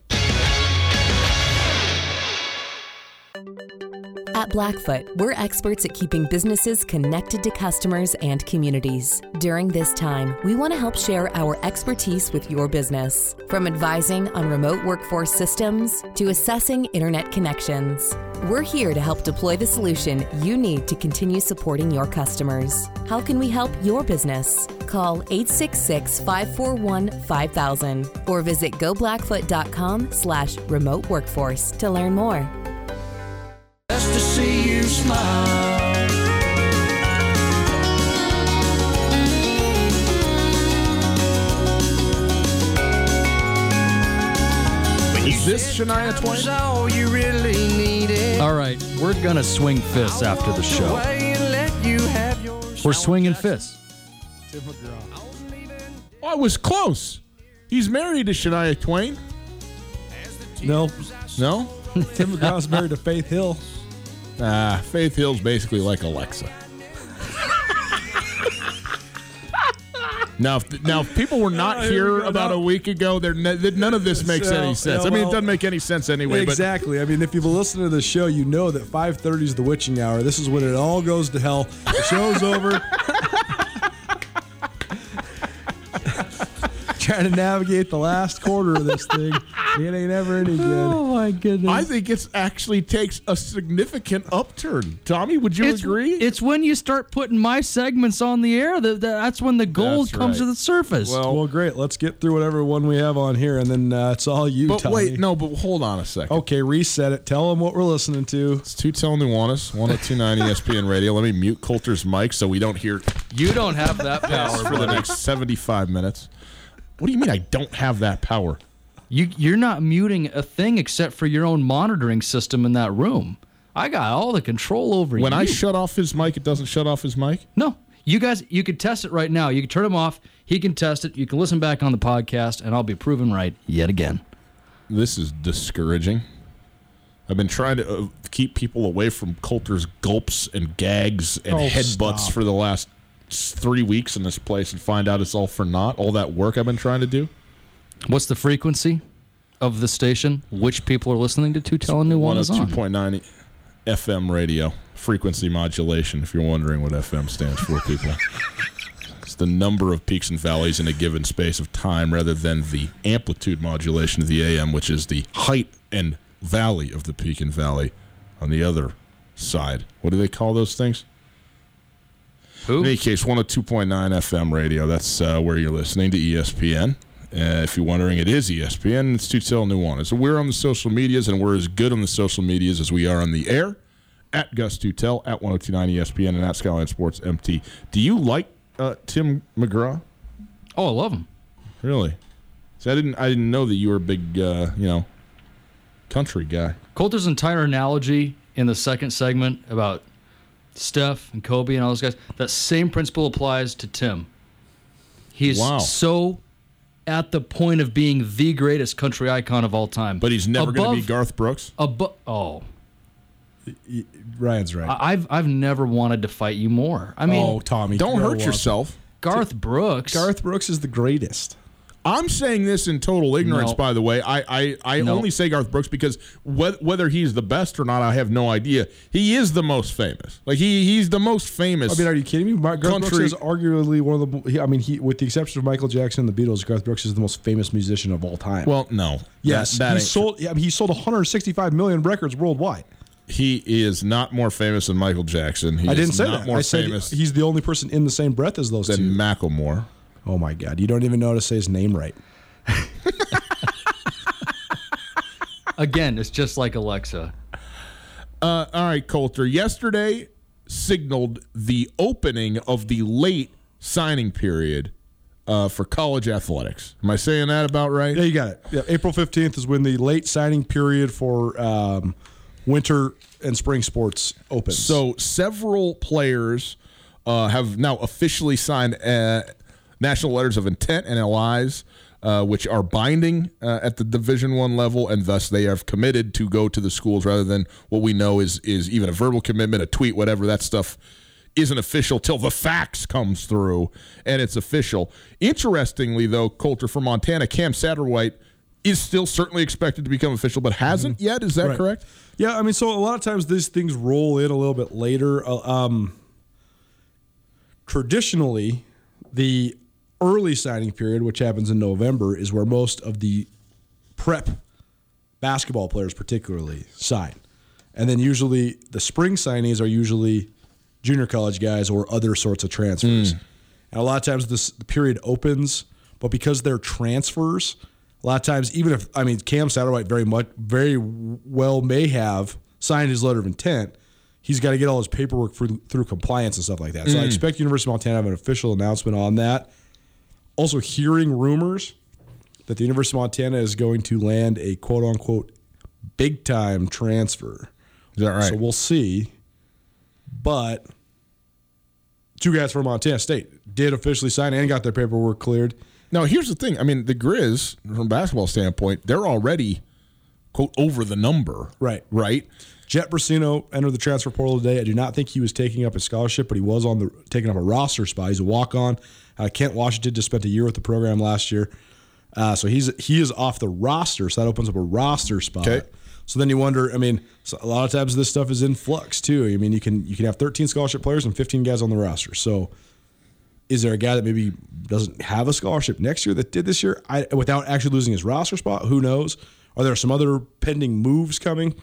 At Blackfoot, we're experts at keeping businesses connected to customers and communities. During this time, we want to help share our expertise with your business. From advising on remote workforce systems to assessing internet connections, we're here to help deploy the solution you need to continue supporting your customers. How can we help your business? Call 866-541-5000 or visit goblackfoot.com slash remote workforce to learn more. Just to see you smile. Is this Shania Twain? All you really. All right, we're gonna swing fists after the show. Away and let you have your We're swinging fists. Tim McGraw. Oh, I was close. He's married to Shania Twain. No, No? Tim McGraw's married to Faith Hill. Ah, Faith Hill's basically like Alexa. now, if, now, if people were not Oh, here we about Now- a week ago, they're ne- none of this makes So, any sense. I mean, it doesn't make any sense anyway. exactly. I mean, if you've listened to the show, you know that 5:30 is the witching hour. This is when it all goes to hell. The show's over. (laughs) Trying to navigate the last quarter of this thing. It ain't ever any good. Oh my goodness! I think it actually takes a significant upturn. Tommy, would you it's, agree? It's when you start putting my segments on the air that, that that's when the gold That's comes right. to the surface. Well, great. Let's get through whatever one we have on here, and then uh, it's all you. but Tommy. wait, no, but hold on a second. Okay, reset it. Tell them what we're listening to. It's two tell Nuanez, 1029 ESPN radio. Let me mute Colter's mic so we don't hear you don't have that (laughs) power for the next 75 minutes. What do you mean I don't have that power? You you're not muting a thing except for your own monitoring system in that room. I got all the control over When you. When I shut off his mic, it doesn't shut off his mic? no, you guys, you could test it right now. You can turn him off. He can test it. You can listen back on the podcast, and I'll be proven right yet again. This is discouraging. I've been trying to uh, keep people away from Colter's gulps and gags and Oh, headbutts stop. for the last three weeks in this place and find out it's all for naught. All that work I've been trying to do. What's the frequency of the station? Which people are listening to? Tutel Nuanez on. 102.9 FM radio frequency modulation. If you're wondering what FM stands for, people, (laughs) it's the number of peaks and valleys in a given space of time, rather than the amplitude modulation of the AM, which is the height and valley of the peak and valley on the other side. What do they call those things? Who? In any case, 102.9 FM radio. That's uh, where you're listening to ESPN. Uh, if you're wondering, it is ESPN. It's Tutel Nuanez. So we're on the social medias, and we're as good on the social medias as we are on the air. At Gus Tutel, at 1029 ESPN, and at Skyline Sports MT. Do you like uh, Tim McGraw? Oh, I love him. Really? So I didn't. I didn't know that you were a big, uh, you know, country guy. Colter's entire analogy in the second segment about Steph and Kobe and all those guys, that same principle applies to Tim. He's Wow. so at the point of being the greatest country icon of all time. But he's never going to be Garth Brooks. Abo- oh, Ryan's right. I- I've I've never wanted to fight you more. I mean, oh, Tommy, Don't hurt yourself. Garth Brooks. Garth Brooks is the greatest. I'm saying this in total ignorance, No. by the way. I I, I No. only say Garth Brooks because whe- whether he's the best or not, I have no idea. He is the most famous. Like he he's the most famous. I mean, are you kidding me? Garth Brooks Country- is arguably one of the. he- I mean, he, with the exception of Michael Jackson and the Beatles, Garth Brooks is the most famous musician of all time. well, no. yes, that, that he sold. Yeah, I mean, he sold 165 million records worldwide. He is not more famous than Michael Jackson. He I didn't is say not that. More I said famous he's the only person in the same breath as those than two. Macklemore. Oh my God! You don't even know how to say his name right. (laughs) Again, it's just like Alexa. Uh, all right, Colter. Yesterday signaled the opening of the late signing period uh, for college athletics. Am I saying that about right? Yeah, you got it. Yeah, April 15th is when the late signing period for um, winter and spring sports opens. So several players uh, have now officially signed uh, national letters of intent (NLIs), uh, which are binding uh, at the Division One level, and thus they have committed to go to the schools rather than what we know is is even a verbal commitment, a tweet, whatever. That stuff isn't official till the fax comes through and it's official. Interestingly, though, Colter for Montana, Cam Satterwhite is still certainly expected to become official, but hasn't yet. Is that Right. correct? Yeah, I mean, so a lot of times these things roll in a little bit later. Uh, Um, traditionally, the early signing period, which happens in November, is where most of the prep basketball players, particularly, sign. And then usually the spring signees are usually junior college guys or other sorts of transfers. Hmm. And a lot of times this the period opens, but because they're transfers, a lot of times even if I mean Cam Satterwhite very much very well may have signed his letter of intent, he's got to get all his paperwork through, through compliance and stuff like that. So I hmm. expect University of Montana to have an official announcement on that. Also hearing rumors that the University of Montana is going to land a quote unquote big time transfer. Is that right? So we'll see. But two guys from Montana State did officially sign and got their paperwork cleared. Now, here's the thing. I mean, the Griz, from a basketball standpoint, they're already quote over the number, Right. Right. Jet Brasino entered the transfer portal today. I do not think he was taking up a scholarship, but he was on the taking up a roster spot. He's a walk on. Uh, Kent Washington just spent a year with the program last year, uh, so he's he is off the roster. So that opens up a roster spot. Okay. So then you wonder. I mean, so a lot of times this stuff is in flux too. I mean, you can you can have 13 scholarship players and 15 guys on the roster. So is there a guy that maybe doesn't have a scholarship next year that did this year I, without actually losing his roster spot? Who knows? Are there some other pending moves coming?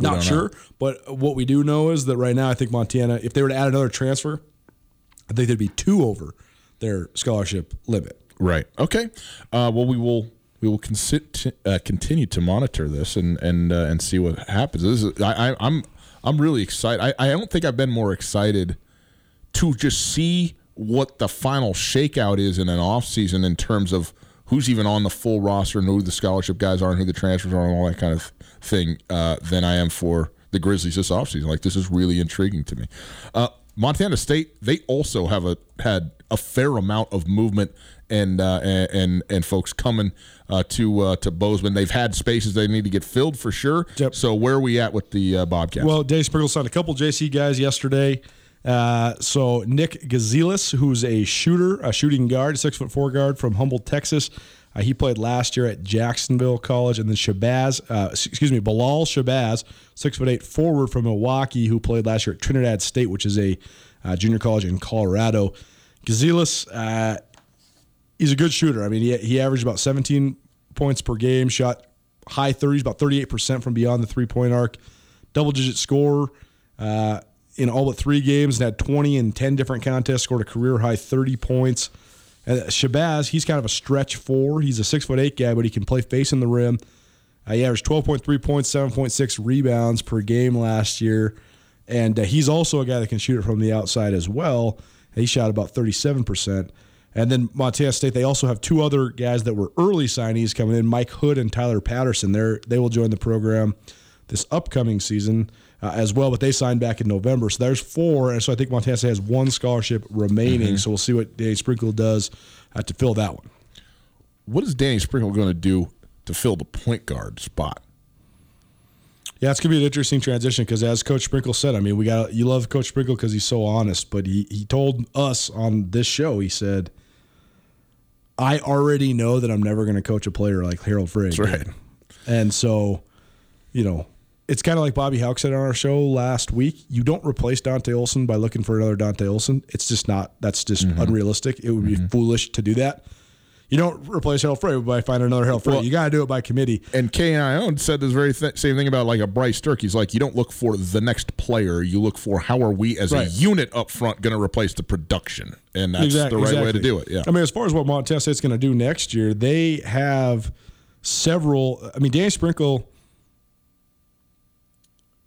Not don't sure, but what we do know is that right now, I think Montana, if they were to add another transfer, I think they'd be two over their scholarship limit. Right. Okay. Uh, well, we will we will consi- uh, continue to monitor this and and uh, and see what happens. This is, I, I, I'm I'm really excited. I, I don't think I've been more excited to just see what the final shakeout is in an off season in terms of who's even on the full roster and who the scholarship guys are and who the transfers are and all that kind of thing uh, than I am for the Grizzlies this offseason. Like this is really intriguing to me. Uh, Montana State, they also have a had a fair amount of movement and uh, and, and folks coming uh, to uh, to Bozeman. They've had spaces they need to get filled for sure. Yep. So where are we at with the uh, Bobcats? Well, Dave Sprinkle signed a couple JC guys yesterday. Uh, so Nick Gazelas, who's a shooter, a shooting guard, six foot four guard from Humboldt, Texas. Uh, he played last year at Jacksonville College, and then Shabazz, uh, excuse me, Bilal Shabazz, six foot eight forward from Milwaukee, who played last year at Trinidad State, which is a uh, junior college in Colorado. Gazelas, uh, he's a good shooter. I mean, he, he averaged about 17 points per game, shot high 30s, about 38% from beyond the three point arc, double digit scorer uh, in all but three games, and had 20 in 10 different contests, scored a career high 30 points. Shabazz, he's kind of a stretch four. He's a six foot eight guy, but he can play facing the rim. Uh, he averaged 12.3 points, 7.6 rebounds per game last year. And uh, he's also a guy that can shoot it from the outside as well. He shot about 37%. And then Montana State, they also have two other guys that were early signees coming in, Mike Hood and Tyler Patterson. They're, they will join the program this upcoming season uh, as well, but they signed back in November. So there's four. And so I think Montana State has one scholarship remaining. So we'll see what Danny Sprinkle does uh, to fill that one. what is Danny Sprinkle going to do to fill the point guard spot? Yeah, it's gonna be an interesting transition because, as Coach Sprinkle said, I mean, we got you love Coach Sprinkle because he's so honest. But he he told us on this show, he said, "I already know that I'm never going to coach a player like Harald Frey." That's right. And so, you know, it's kind of like Bobby Hauck said on our show last week. You don't replace Dante Olson by looking for another Dante Olson. It's just not. That's just mm-hmm. unrealistic. It would be mm-hmm. foolish to do that. You don't replace Harald Frey by finding another Harald Frey. Well- you got to do it by committee. And Kane Ioane said this very th- same thing about like a Bryce Sterk. He's like, you don't look for the next player. You look for how are we as a unit up front going to replace the production, and that's exactly, the right way to do it. Yeah. I mean, as far as what Montana State's going to do next year, they have several. I mean, Danny Sprinkle.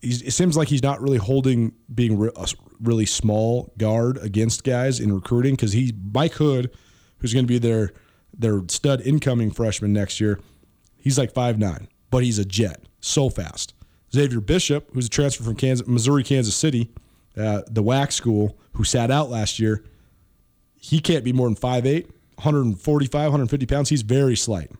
It seems like he's not really holding being re, a really small guard against guys in recruiting because he Mike Hood, who's going to be their their stud incoming freshman next year. He's like five nine, but he's a jet, so fast. Xavier Bishop, who's a transfer from Kansas, Missouri, Kansas City, uh, the WAC school, who sat out last year, he can't be more than 5'8", 145, 150 pounds. He's very slight.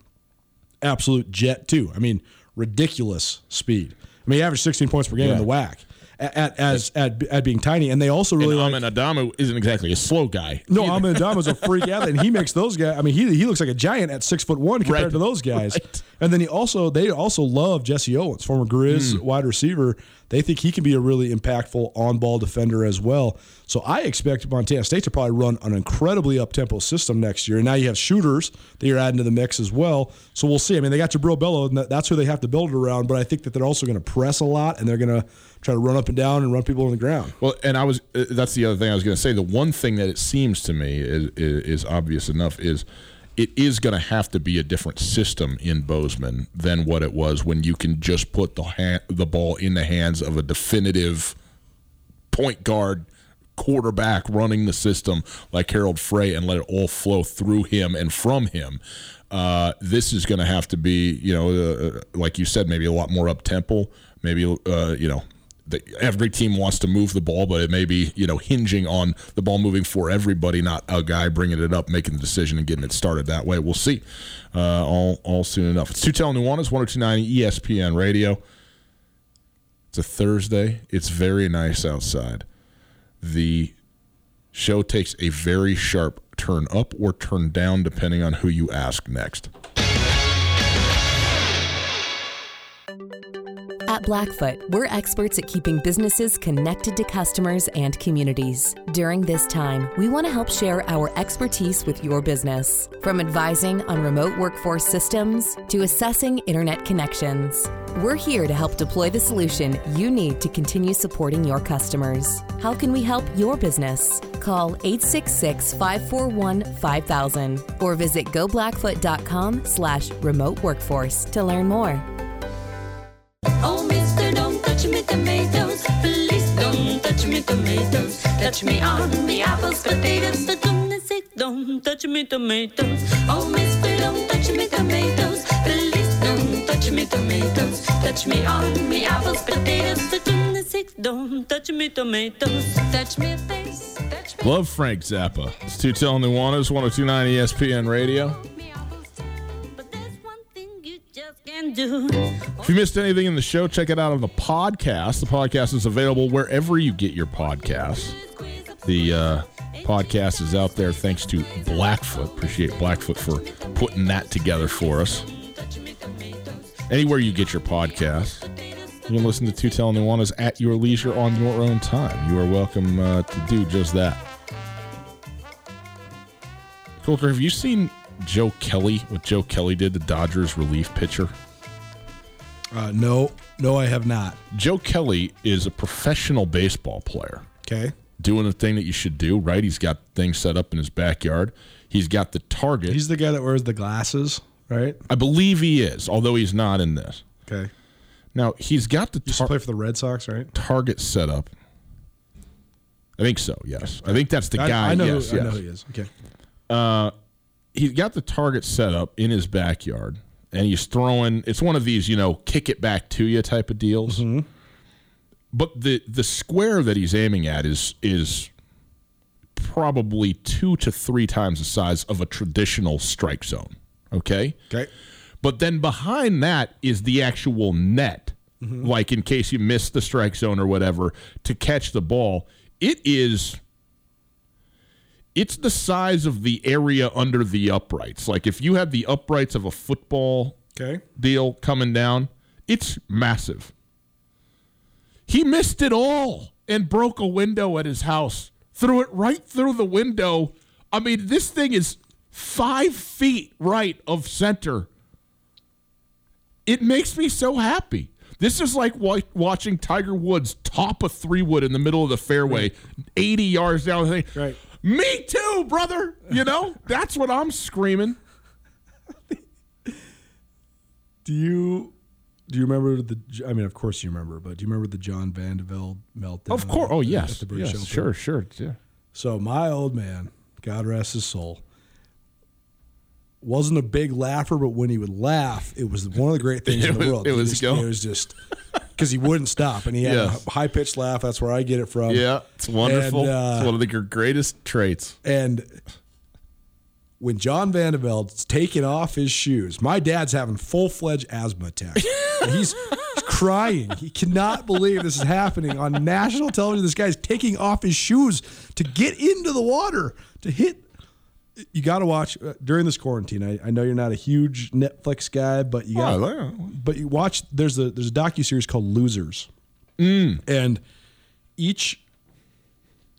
Absolute jet, too. I mean, ridiculous speed. I mean, he averaged 16 points per game Yeah. in the WAC at, at, as, at, at being tiny. And they also really and like. Amin Adamu isn't exactly a slow guy. No, Amin Adamu's a freak (laughs) athlete, and he makes those guys. I mean, he he looks like a giant at six foot one compared Right. to those guys. (laughs) Right. And then he also they also love Jesse Owens, former Griz Hmm. wide receiver. They think he can be a really impactful on ball defender as well. So I expect Montana State to probably run an incredibly up tempo system next year. And now you have shooters that you're adding to the mix as well. So we'll see. I mean, they got Jubrile Belo, and that's who they have to build it around. But I think that they're also going to press a lot, and they're going to try to run up and down and run people on the ground. Well, and I was uh, that's the other thing I was going to say. The one thing that it seems to me is is, is obvious enough is it is going to have to be a different system in Bozeman than what it was when you can just put the the ball in the hands of a definitive point guard quarterback running the system like Harald Frey and let it all flow through him and from him. Uh, this is going to have to be, you know, uh, like you said, maybe a lot more up tempo. Maybe, uh, you know, the, every team wants to move the ball, but it may be, you know, hinging on the ball moving for everybody, not a guy bringing it up, making the decision, and getting it started that way. We'll see uh, all all soon enough. It's Tutel Nuanez, 1029 ESPN Radio. It's a Thursday. It's very nice outside. The show takes a very sharp turn up or turn down depending on who you ask next. At Blackfoot, we're experts at keeping businesses connected to customers and communities. During this time, we want to help share our expertise with your business. From advising on remote workforce systems to assessing internet connections, we're here to help deploy the solution you need to continue supporting your customers. How can we help your business? Call 866-541-5000 or visit goblackfoot.com slash remote workforce to learn more. Me tomatoes. Touch me on the apples, potatoes. For goodness sake, don't touch me tomatoes. Oh, mister, don't touch me tomatoes. Please don't touch me tomatoes. Touch me on the apples, potatoes. For goodness sake, don't touch me tomatoes. Touch me face. Touch Love Frank Zappa. It's Tutel Nuanez, 1029 ESPN Radio. If you missed anything in the show, check it out on the podcast. The podcast is available wherever you get your podcasts. The uh, podcast is out there thanks to Blackfoot. Appreciate Blackfoot for putting that together for us. Anywhere you get your podcasts, you can listen to Tutel Nuanez at your leisure on your own time. You are welcome uh, to do just that. Colter, have you seen Joe Kelly, what Joe Kelly did, the Dodgers relief pitcher? Uh, no, no, I have not. Joe Kelly is a professional baseball player. Okay. Doing the thing that you should do, right? He's got things set up in his backyard. He's got the target. He's the guy that wears the glasses, right? I believe he is, although he's not in this. Okay. Now, he's got the Used tar- to play for the Red Sox, right? target set up. I think so, yes. I think that's the I, guy. I know. yes, who, I know who he is. Okay. uh, he's got the target set up in his backyard, and he's throwing. It's one of these, you know, kick it back to you type of deals. Mm-hmm. But the the square that he's aiming at is is probably two to three times the size of a traditional strike zone. Okay. Okay. But then behind that is the actual net, Mm-hmm. like in case you miss the strike zone or whatever, to catch the ball. It is. It's the size of the area under the uprights. Like if you had the uprights of a football Okay. deal coming down, it's massive. He missed it all and broke a window at his house. Threw it right through the window. I mean, this thing is five feet right of center. It makes me so happy. This is like watching Tiger Woods top a three wood in the middle of the fairway, 80 yards down the thing. Right. Me too, brother. You know, that's what I'm screaming. Do you do you remember the? I mean, of course you remember, but do you remember the John Van de Velde meltdown? Of course. Oh, yes. yes sure, sure. Yeah. So my old man, God rest his soul, wasn't a big laugher, but when he would laugh, it was one of the great things (laughs) in the was- world. it was just. It was just because he wouldn't stop, and he had Yes. a high pitched laugh. That's where I get it from. Yeah, it's wonderful. And, uh, it's one of the greatest traits. And when John Van de Velde's taking off his shoes, my dad's having full fledged asthma attack. (laughs) And he's crying. He cannot believe this is happening on national television. This guy's taking off his shoes to get into the water to hit. You got to watch uh, during this quarantine. I, I know you're not a huge Netflix guy, but you got. Oh, but you watch. There's a there's a docu series called Losers, Mm. and each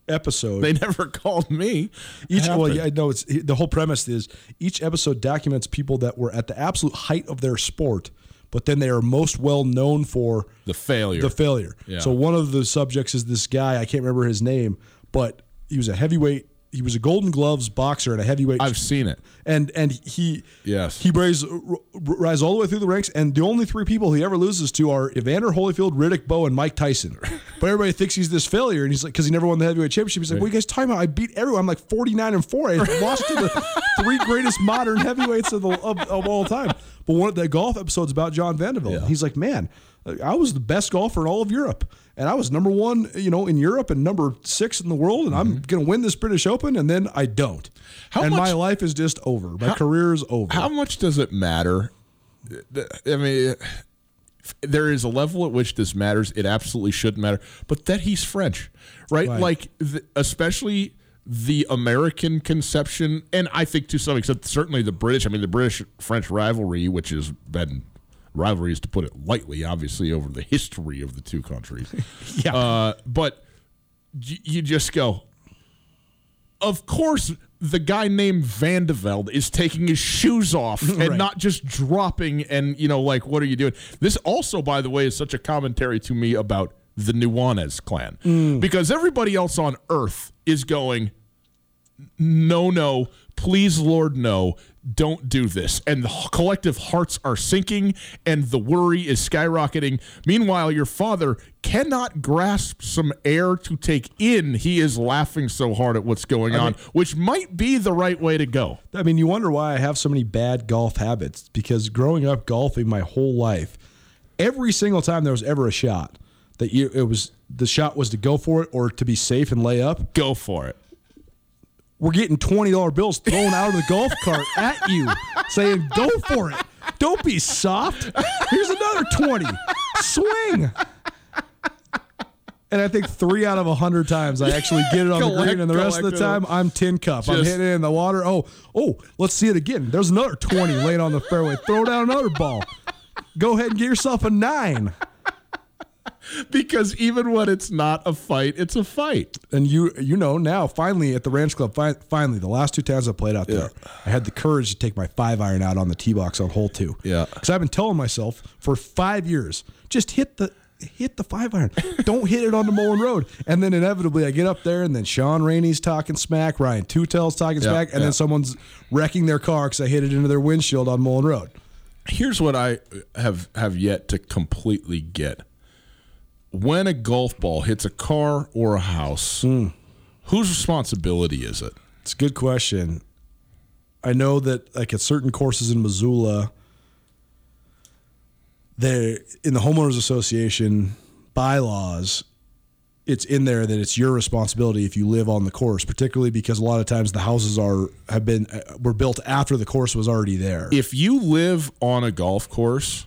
episode They never (laughs) called me. each well, yeah, I know it's the whole premise is each episode documents people that were at the absolute height of their sport, but then they are most well known for the failure. the failure. Yeah. So one of the subjects is this guy. I can't remember his name, but he was a heavyweight. He was a Golden Gloves boxer and a heavyweight. I've seen it. and and he Yes. he rise rise all the way through the ranks, and the only three people he ever loses to are Evander Holyfield, Riddick Bowe, and Mike Tyson. (laughs) But everybody thinks he's this failure, and he's like, because he never won the heavyweight championship. He's like, what are you guys talking about? I beat everyone. I'm like 49 and four. I (laughs) lost to the three greatest modern heavyweights of, the, of, of all time. But one of the golf episodes about John Vanderbilt. Yeah. He's like, man, I was the best golfer in all of Europe. And I was number one, you know, in Europe and number six in the world, and I'm going to win this British Open, and then I don't. Mm-hmm. How and much- my life is just over. My How- career is over. How much does it matter? I mean, there is a level at which this matters. It absolutely shouldn't matter. But that he's French, right? Right. Like, the, especially the American conception, and I think to some extent, certainly the British. I mean, the British French rivalry, which has been rivalry is to put it lightly, obviously, over the history of the two countries. (laughs) Yeah. Uh, but y- you just go, of course, the guy named Van de Velde is taking his shoes off (laughs) and Right. not just dropping and, you know, like, what are you doing? This also, by the way, is such a commentary to me about the Nuanez clan because everybody else on earth is going, no, no, please, Lord, no, don't do this. And the collective hearts are sinking and the worry is skyrocketing. Meanwhile, your father cannot grasp some air to take in. He is laughing so hard at what's going on, which might be the right way to go. I mean, you wonder why I have so many bad golf habits because growing up golfing my whole life, every single time there was ever a shot that you it was the shot was to go for it or to be safe and lay up. Go for it. We're getting twenty dollar bills thrown out of the golf cart (laughs) at you, saying "Go for it." Don't be soft. Here's another twenty. Swing. And I think three out of a hundred times I actually get it on the green, and the rest of the time I'm tin cup. I'm hitting it in the water. Oh, oh, let's see it again. There's another twenty laying on the fairway. Throw down another ball. Go ahead and get yourself a nine. Because even when it's not a fight, it's a fight. And you you know now finally at the Ranch Club fi- finally the last two times I played out there I had the courage to take my five iron out on the tee box on hole two. Yeah. because I've been telling myself for five years just hit the hit the five iron. (laughs) Don't hit it on the Mullan Road. And then inevitably I get up there and then Sean Rainey's talking smack, Ryan Tutel's talking Yeah, smack, and yeah. then someone's wrecking their car because I hit it into their windshield on Mullan Road. Here's what I have have yet to completely get. When a golf ball hits a car or a house, hmm. whose responsibility is it? It's a good question. I know that like at certain courses in Missoula, there in the homeowners association bylaws, it's in there that it's your responsibility if you live on the course, particularly because a lot of times the houses are have been were built after the course was already there. If you live on a golf course,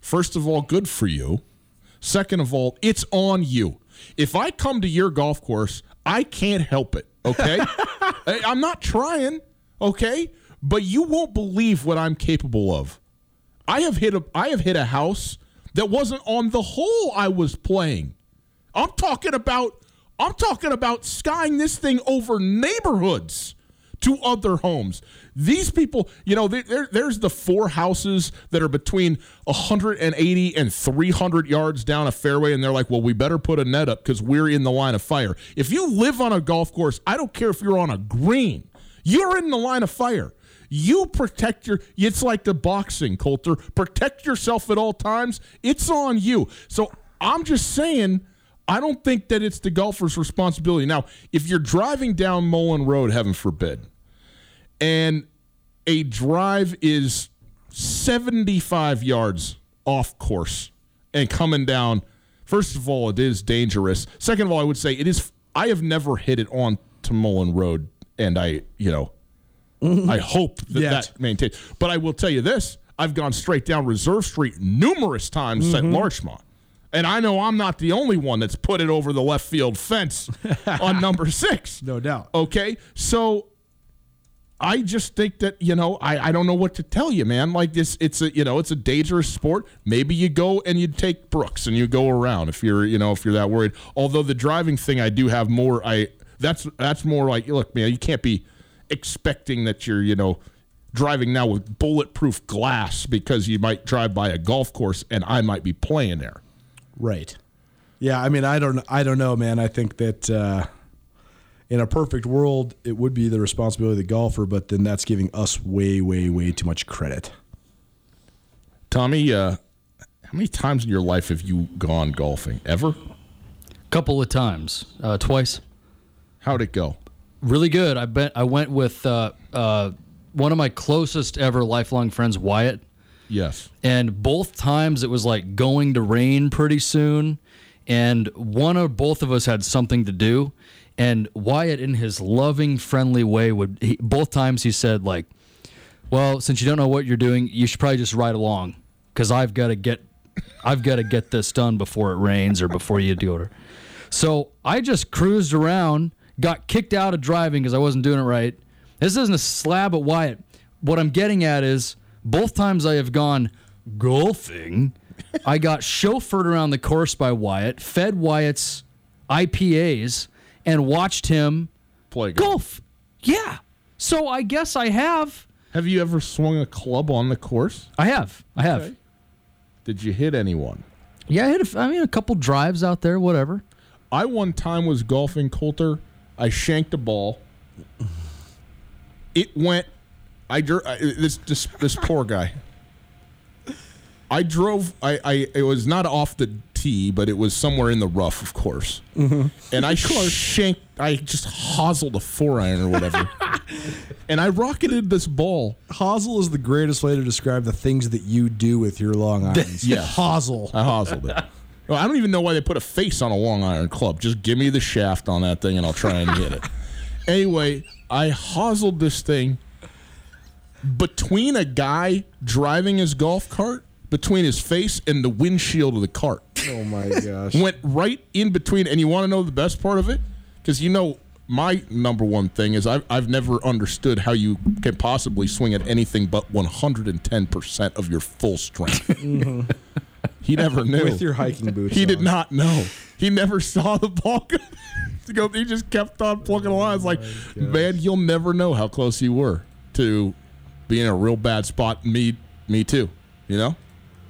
first of all, good for you. Second of all, it's on you. If I come to your golf course, I can't help it. Okay, (laughs) I'm not trying. Okay, but you won't believe what I'm capable of. I have hit a I have hit a house that wasn't on the hole I was playing. I'm talking about I'm talking about skying this thing over neighborhoods to other homes. These people, you know, there, there- there's the four houses that are between 180 and 300 yards down a fairway, and they're like, well, we better put a net up because we're in the line of fire. If you live on a golf course, I don't care if you're on a green, you're in the line of fire. You protect your. It's like the boxing, Colter. Protect yourself at all times. It's on you. So I'm just saying. I don't think that it's the golfer's responsibility. Now, if you're driving down Mullan Road, heaven forbid, and a drive is 75 yards off course and coming down, first of all, it is dangerous. Second of all, I would say it is. I have never hit it on to Mullen Road, and I, you know, mm-hmm. I hope that Yet. that maintains. But I will tell you this: I've gone straight down Reserve Street numerous times at mm-hmm. Larchmont. And I know I'm not the only one that's put it over the left field fence (laughs) on number six. No doubt. Okay. So I just think that, you know, I, I don't know what to tell you, man. Like this it's a you know, it's a dangerous sport. Maybe you go and you take Brooks and you go around if you're you know, if you're that worried. Although the driving thing I do have more I that's that's more like look, man, you can't be expecting that you're, you know, driving now with bulletproof glass because you might drive by a golf course and I might be playing there. Right. Yeah, I mean, I don't, I don't know, man. I think that uh, in a perfect world, it would be the responsibility of the golfer, but then that's giving us way, way, way too much credit. Tommy, uh, how many times in your life have you gone golfing? Ever? A couple of times, uh, twice. How'd it go? Really good. I bet I went with uh, uh, one of my closest ever lifelong friends, Wyatt. Yes. and both times it was like going to rain pretty soon and one or both of us had something to do and wyatt in his loving friendly way would he, both times he said like well since you don't know what you're doing you should probably just ride along because i've got to get i've got to get this done before it rains or before you do it. So i just cruised around got kicked out of driving because i wasn't doing it right. This isn't a slab at wyatt. What i'm getting at is both times i have gone golfing i got chauffeured around the course by wyatt fed wyatt's ipas and watched him Play golf. golf yeah so i guess i have Have you ever swung a club on the course? i have i have Okay. Did you hit anyone? yeah I, hit. a I mean a couple drives out there whatever I one time was golfing Colter. I shanked a ball. It went. I dr- I- this this this poor guy. I drove. I, I it was not off the tee, but it was somewhere in the rough, of course. Mm-hmm. And I shanked. I just hoselled a four iron or whatever. (laughs) and I rocketed this ball. Hosel is the greatest way to describe the things that you do with your long (laughs) irons. yeah, Hosel. I hoselled it. Well, I don't even know why they put a face on a long iron club. Just give me the shaft on that thing and I'll try and hit it. (laughs) Anyway, I hoselled this thing between a guy driving his golf cart, between his face and the windshield of the cart. Oh my (laughs) gosh. Went right in between. And you want to know the best part of it? Because you know, my number one thing is I've, I've never understood how you can possibly swing at anything but 110% of your full strength. (laughs) Mm-hmm. He never knew. With your hiking boots. He did not know. He never saw the ball (laughs) to go he just kept on plugging along. It's like, oh man, you'll never know how close you were to being in a real bad spot. Me, me too. You know.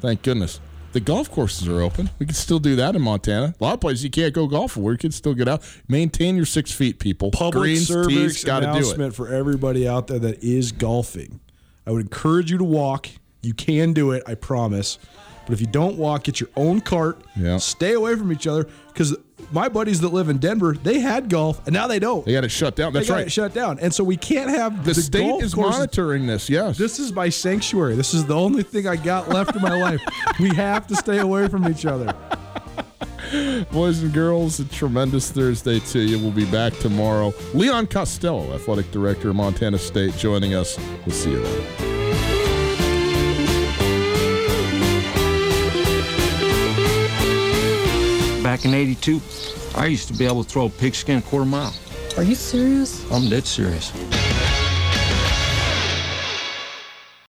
Thank goodness. The golf courses are open. We can still do that in Montana. A lot of places you can't go golfing where you can still get out. Maintain your six feet, people. Public Greens, service got to do it. announcement for everybody out there that is golfing. I would encourage you to walk. You can do it, I promise. But if you don't walk, get your own cart. Yeah. Stay away from each other because my buddies that live in Denver, they had golf and now they don't. They got it shut down. They That's got right. it shut down, and so we can't have the, the state is courses- monitoring this. Yes. This is my sanctuary. This is the only thing I got left in my (laughs) life. We have to stay away from each other. Boys and girls, a tremendous Thursday to you. We'll be back tomorrow. Leon Costello, athletic director of Montana State, joining us. We'll see you then. Back in 82, I used to be able to throw a pigskin a quarter mile. Are you serious? I'm dead serious.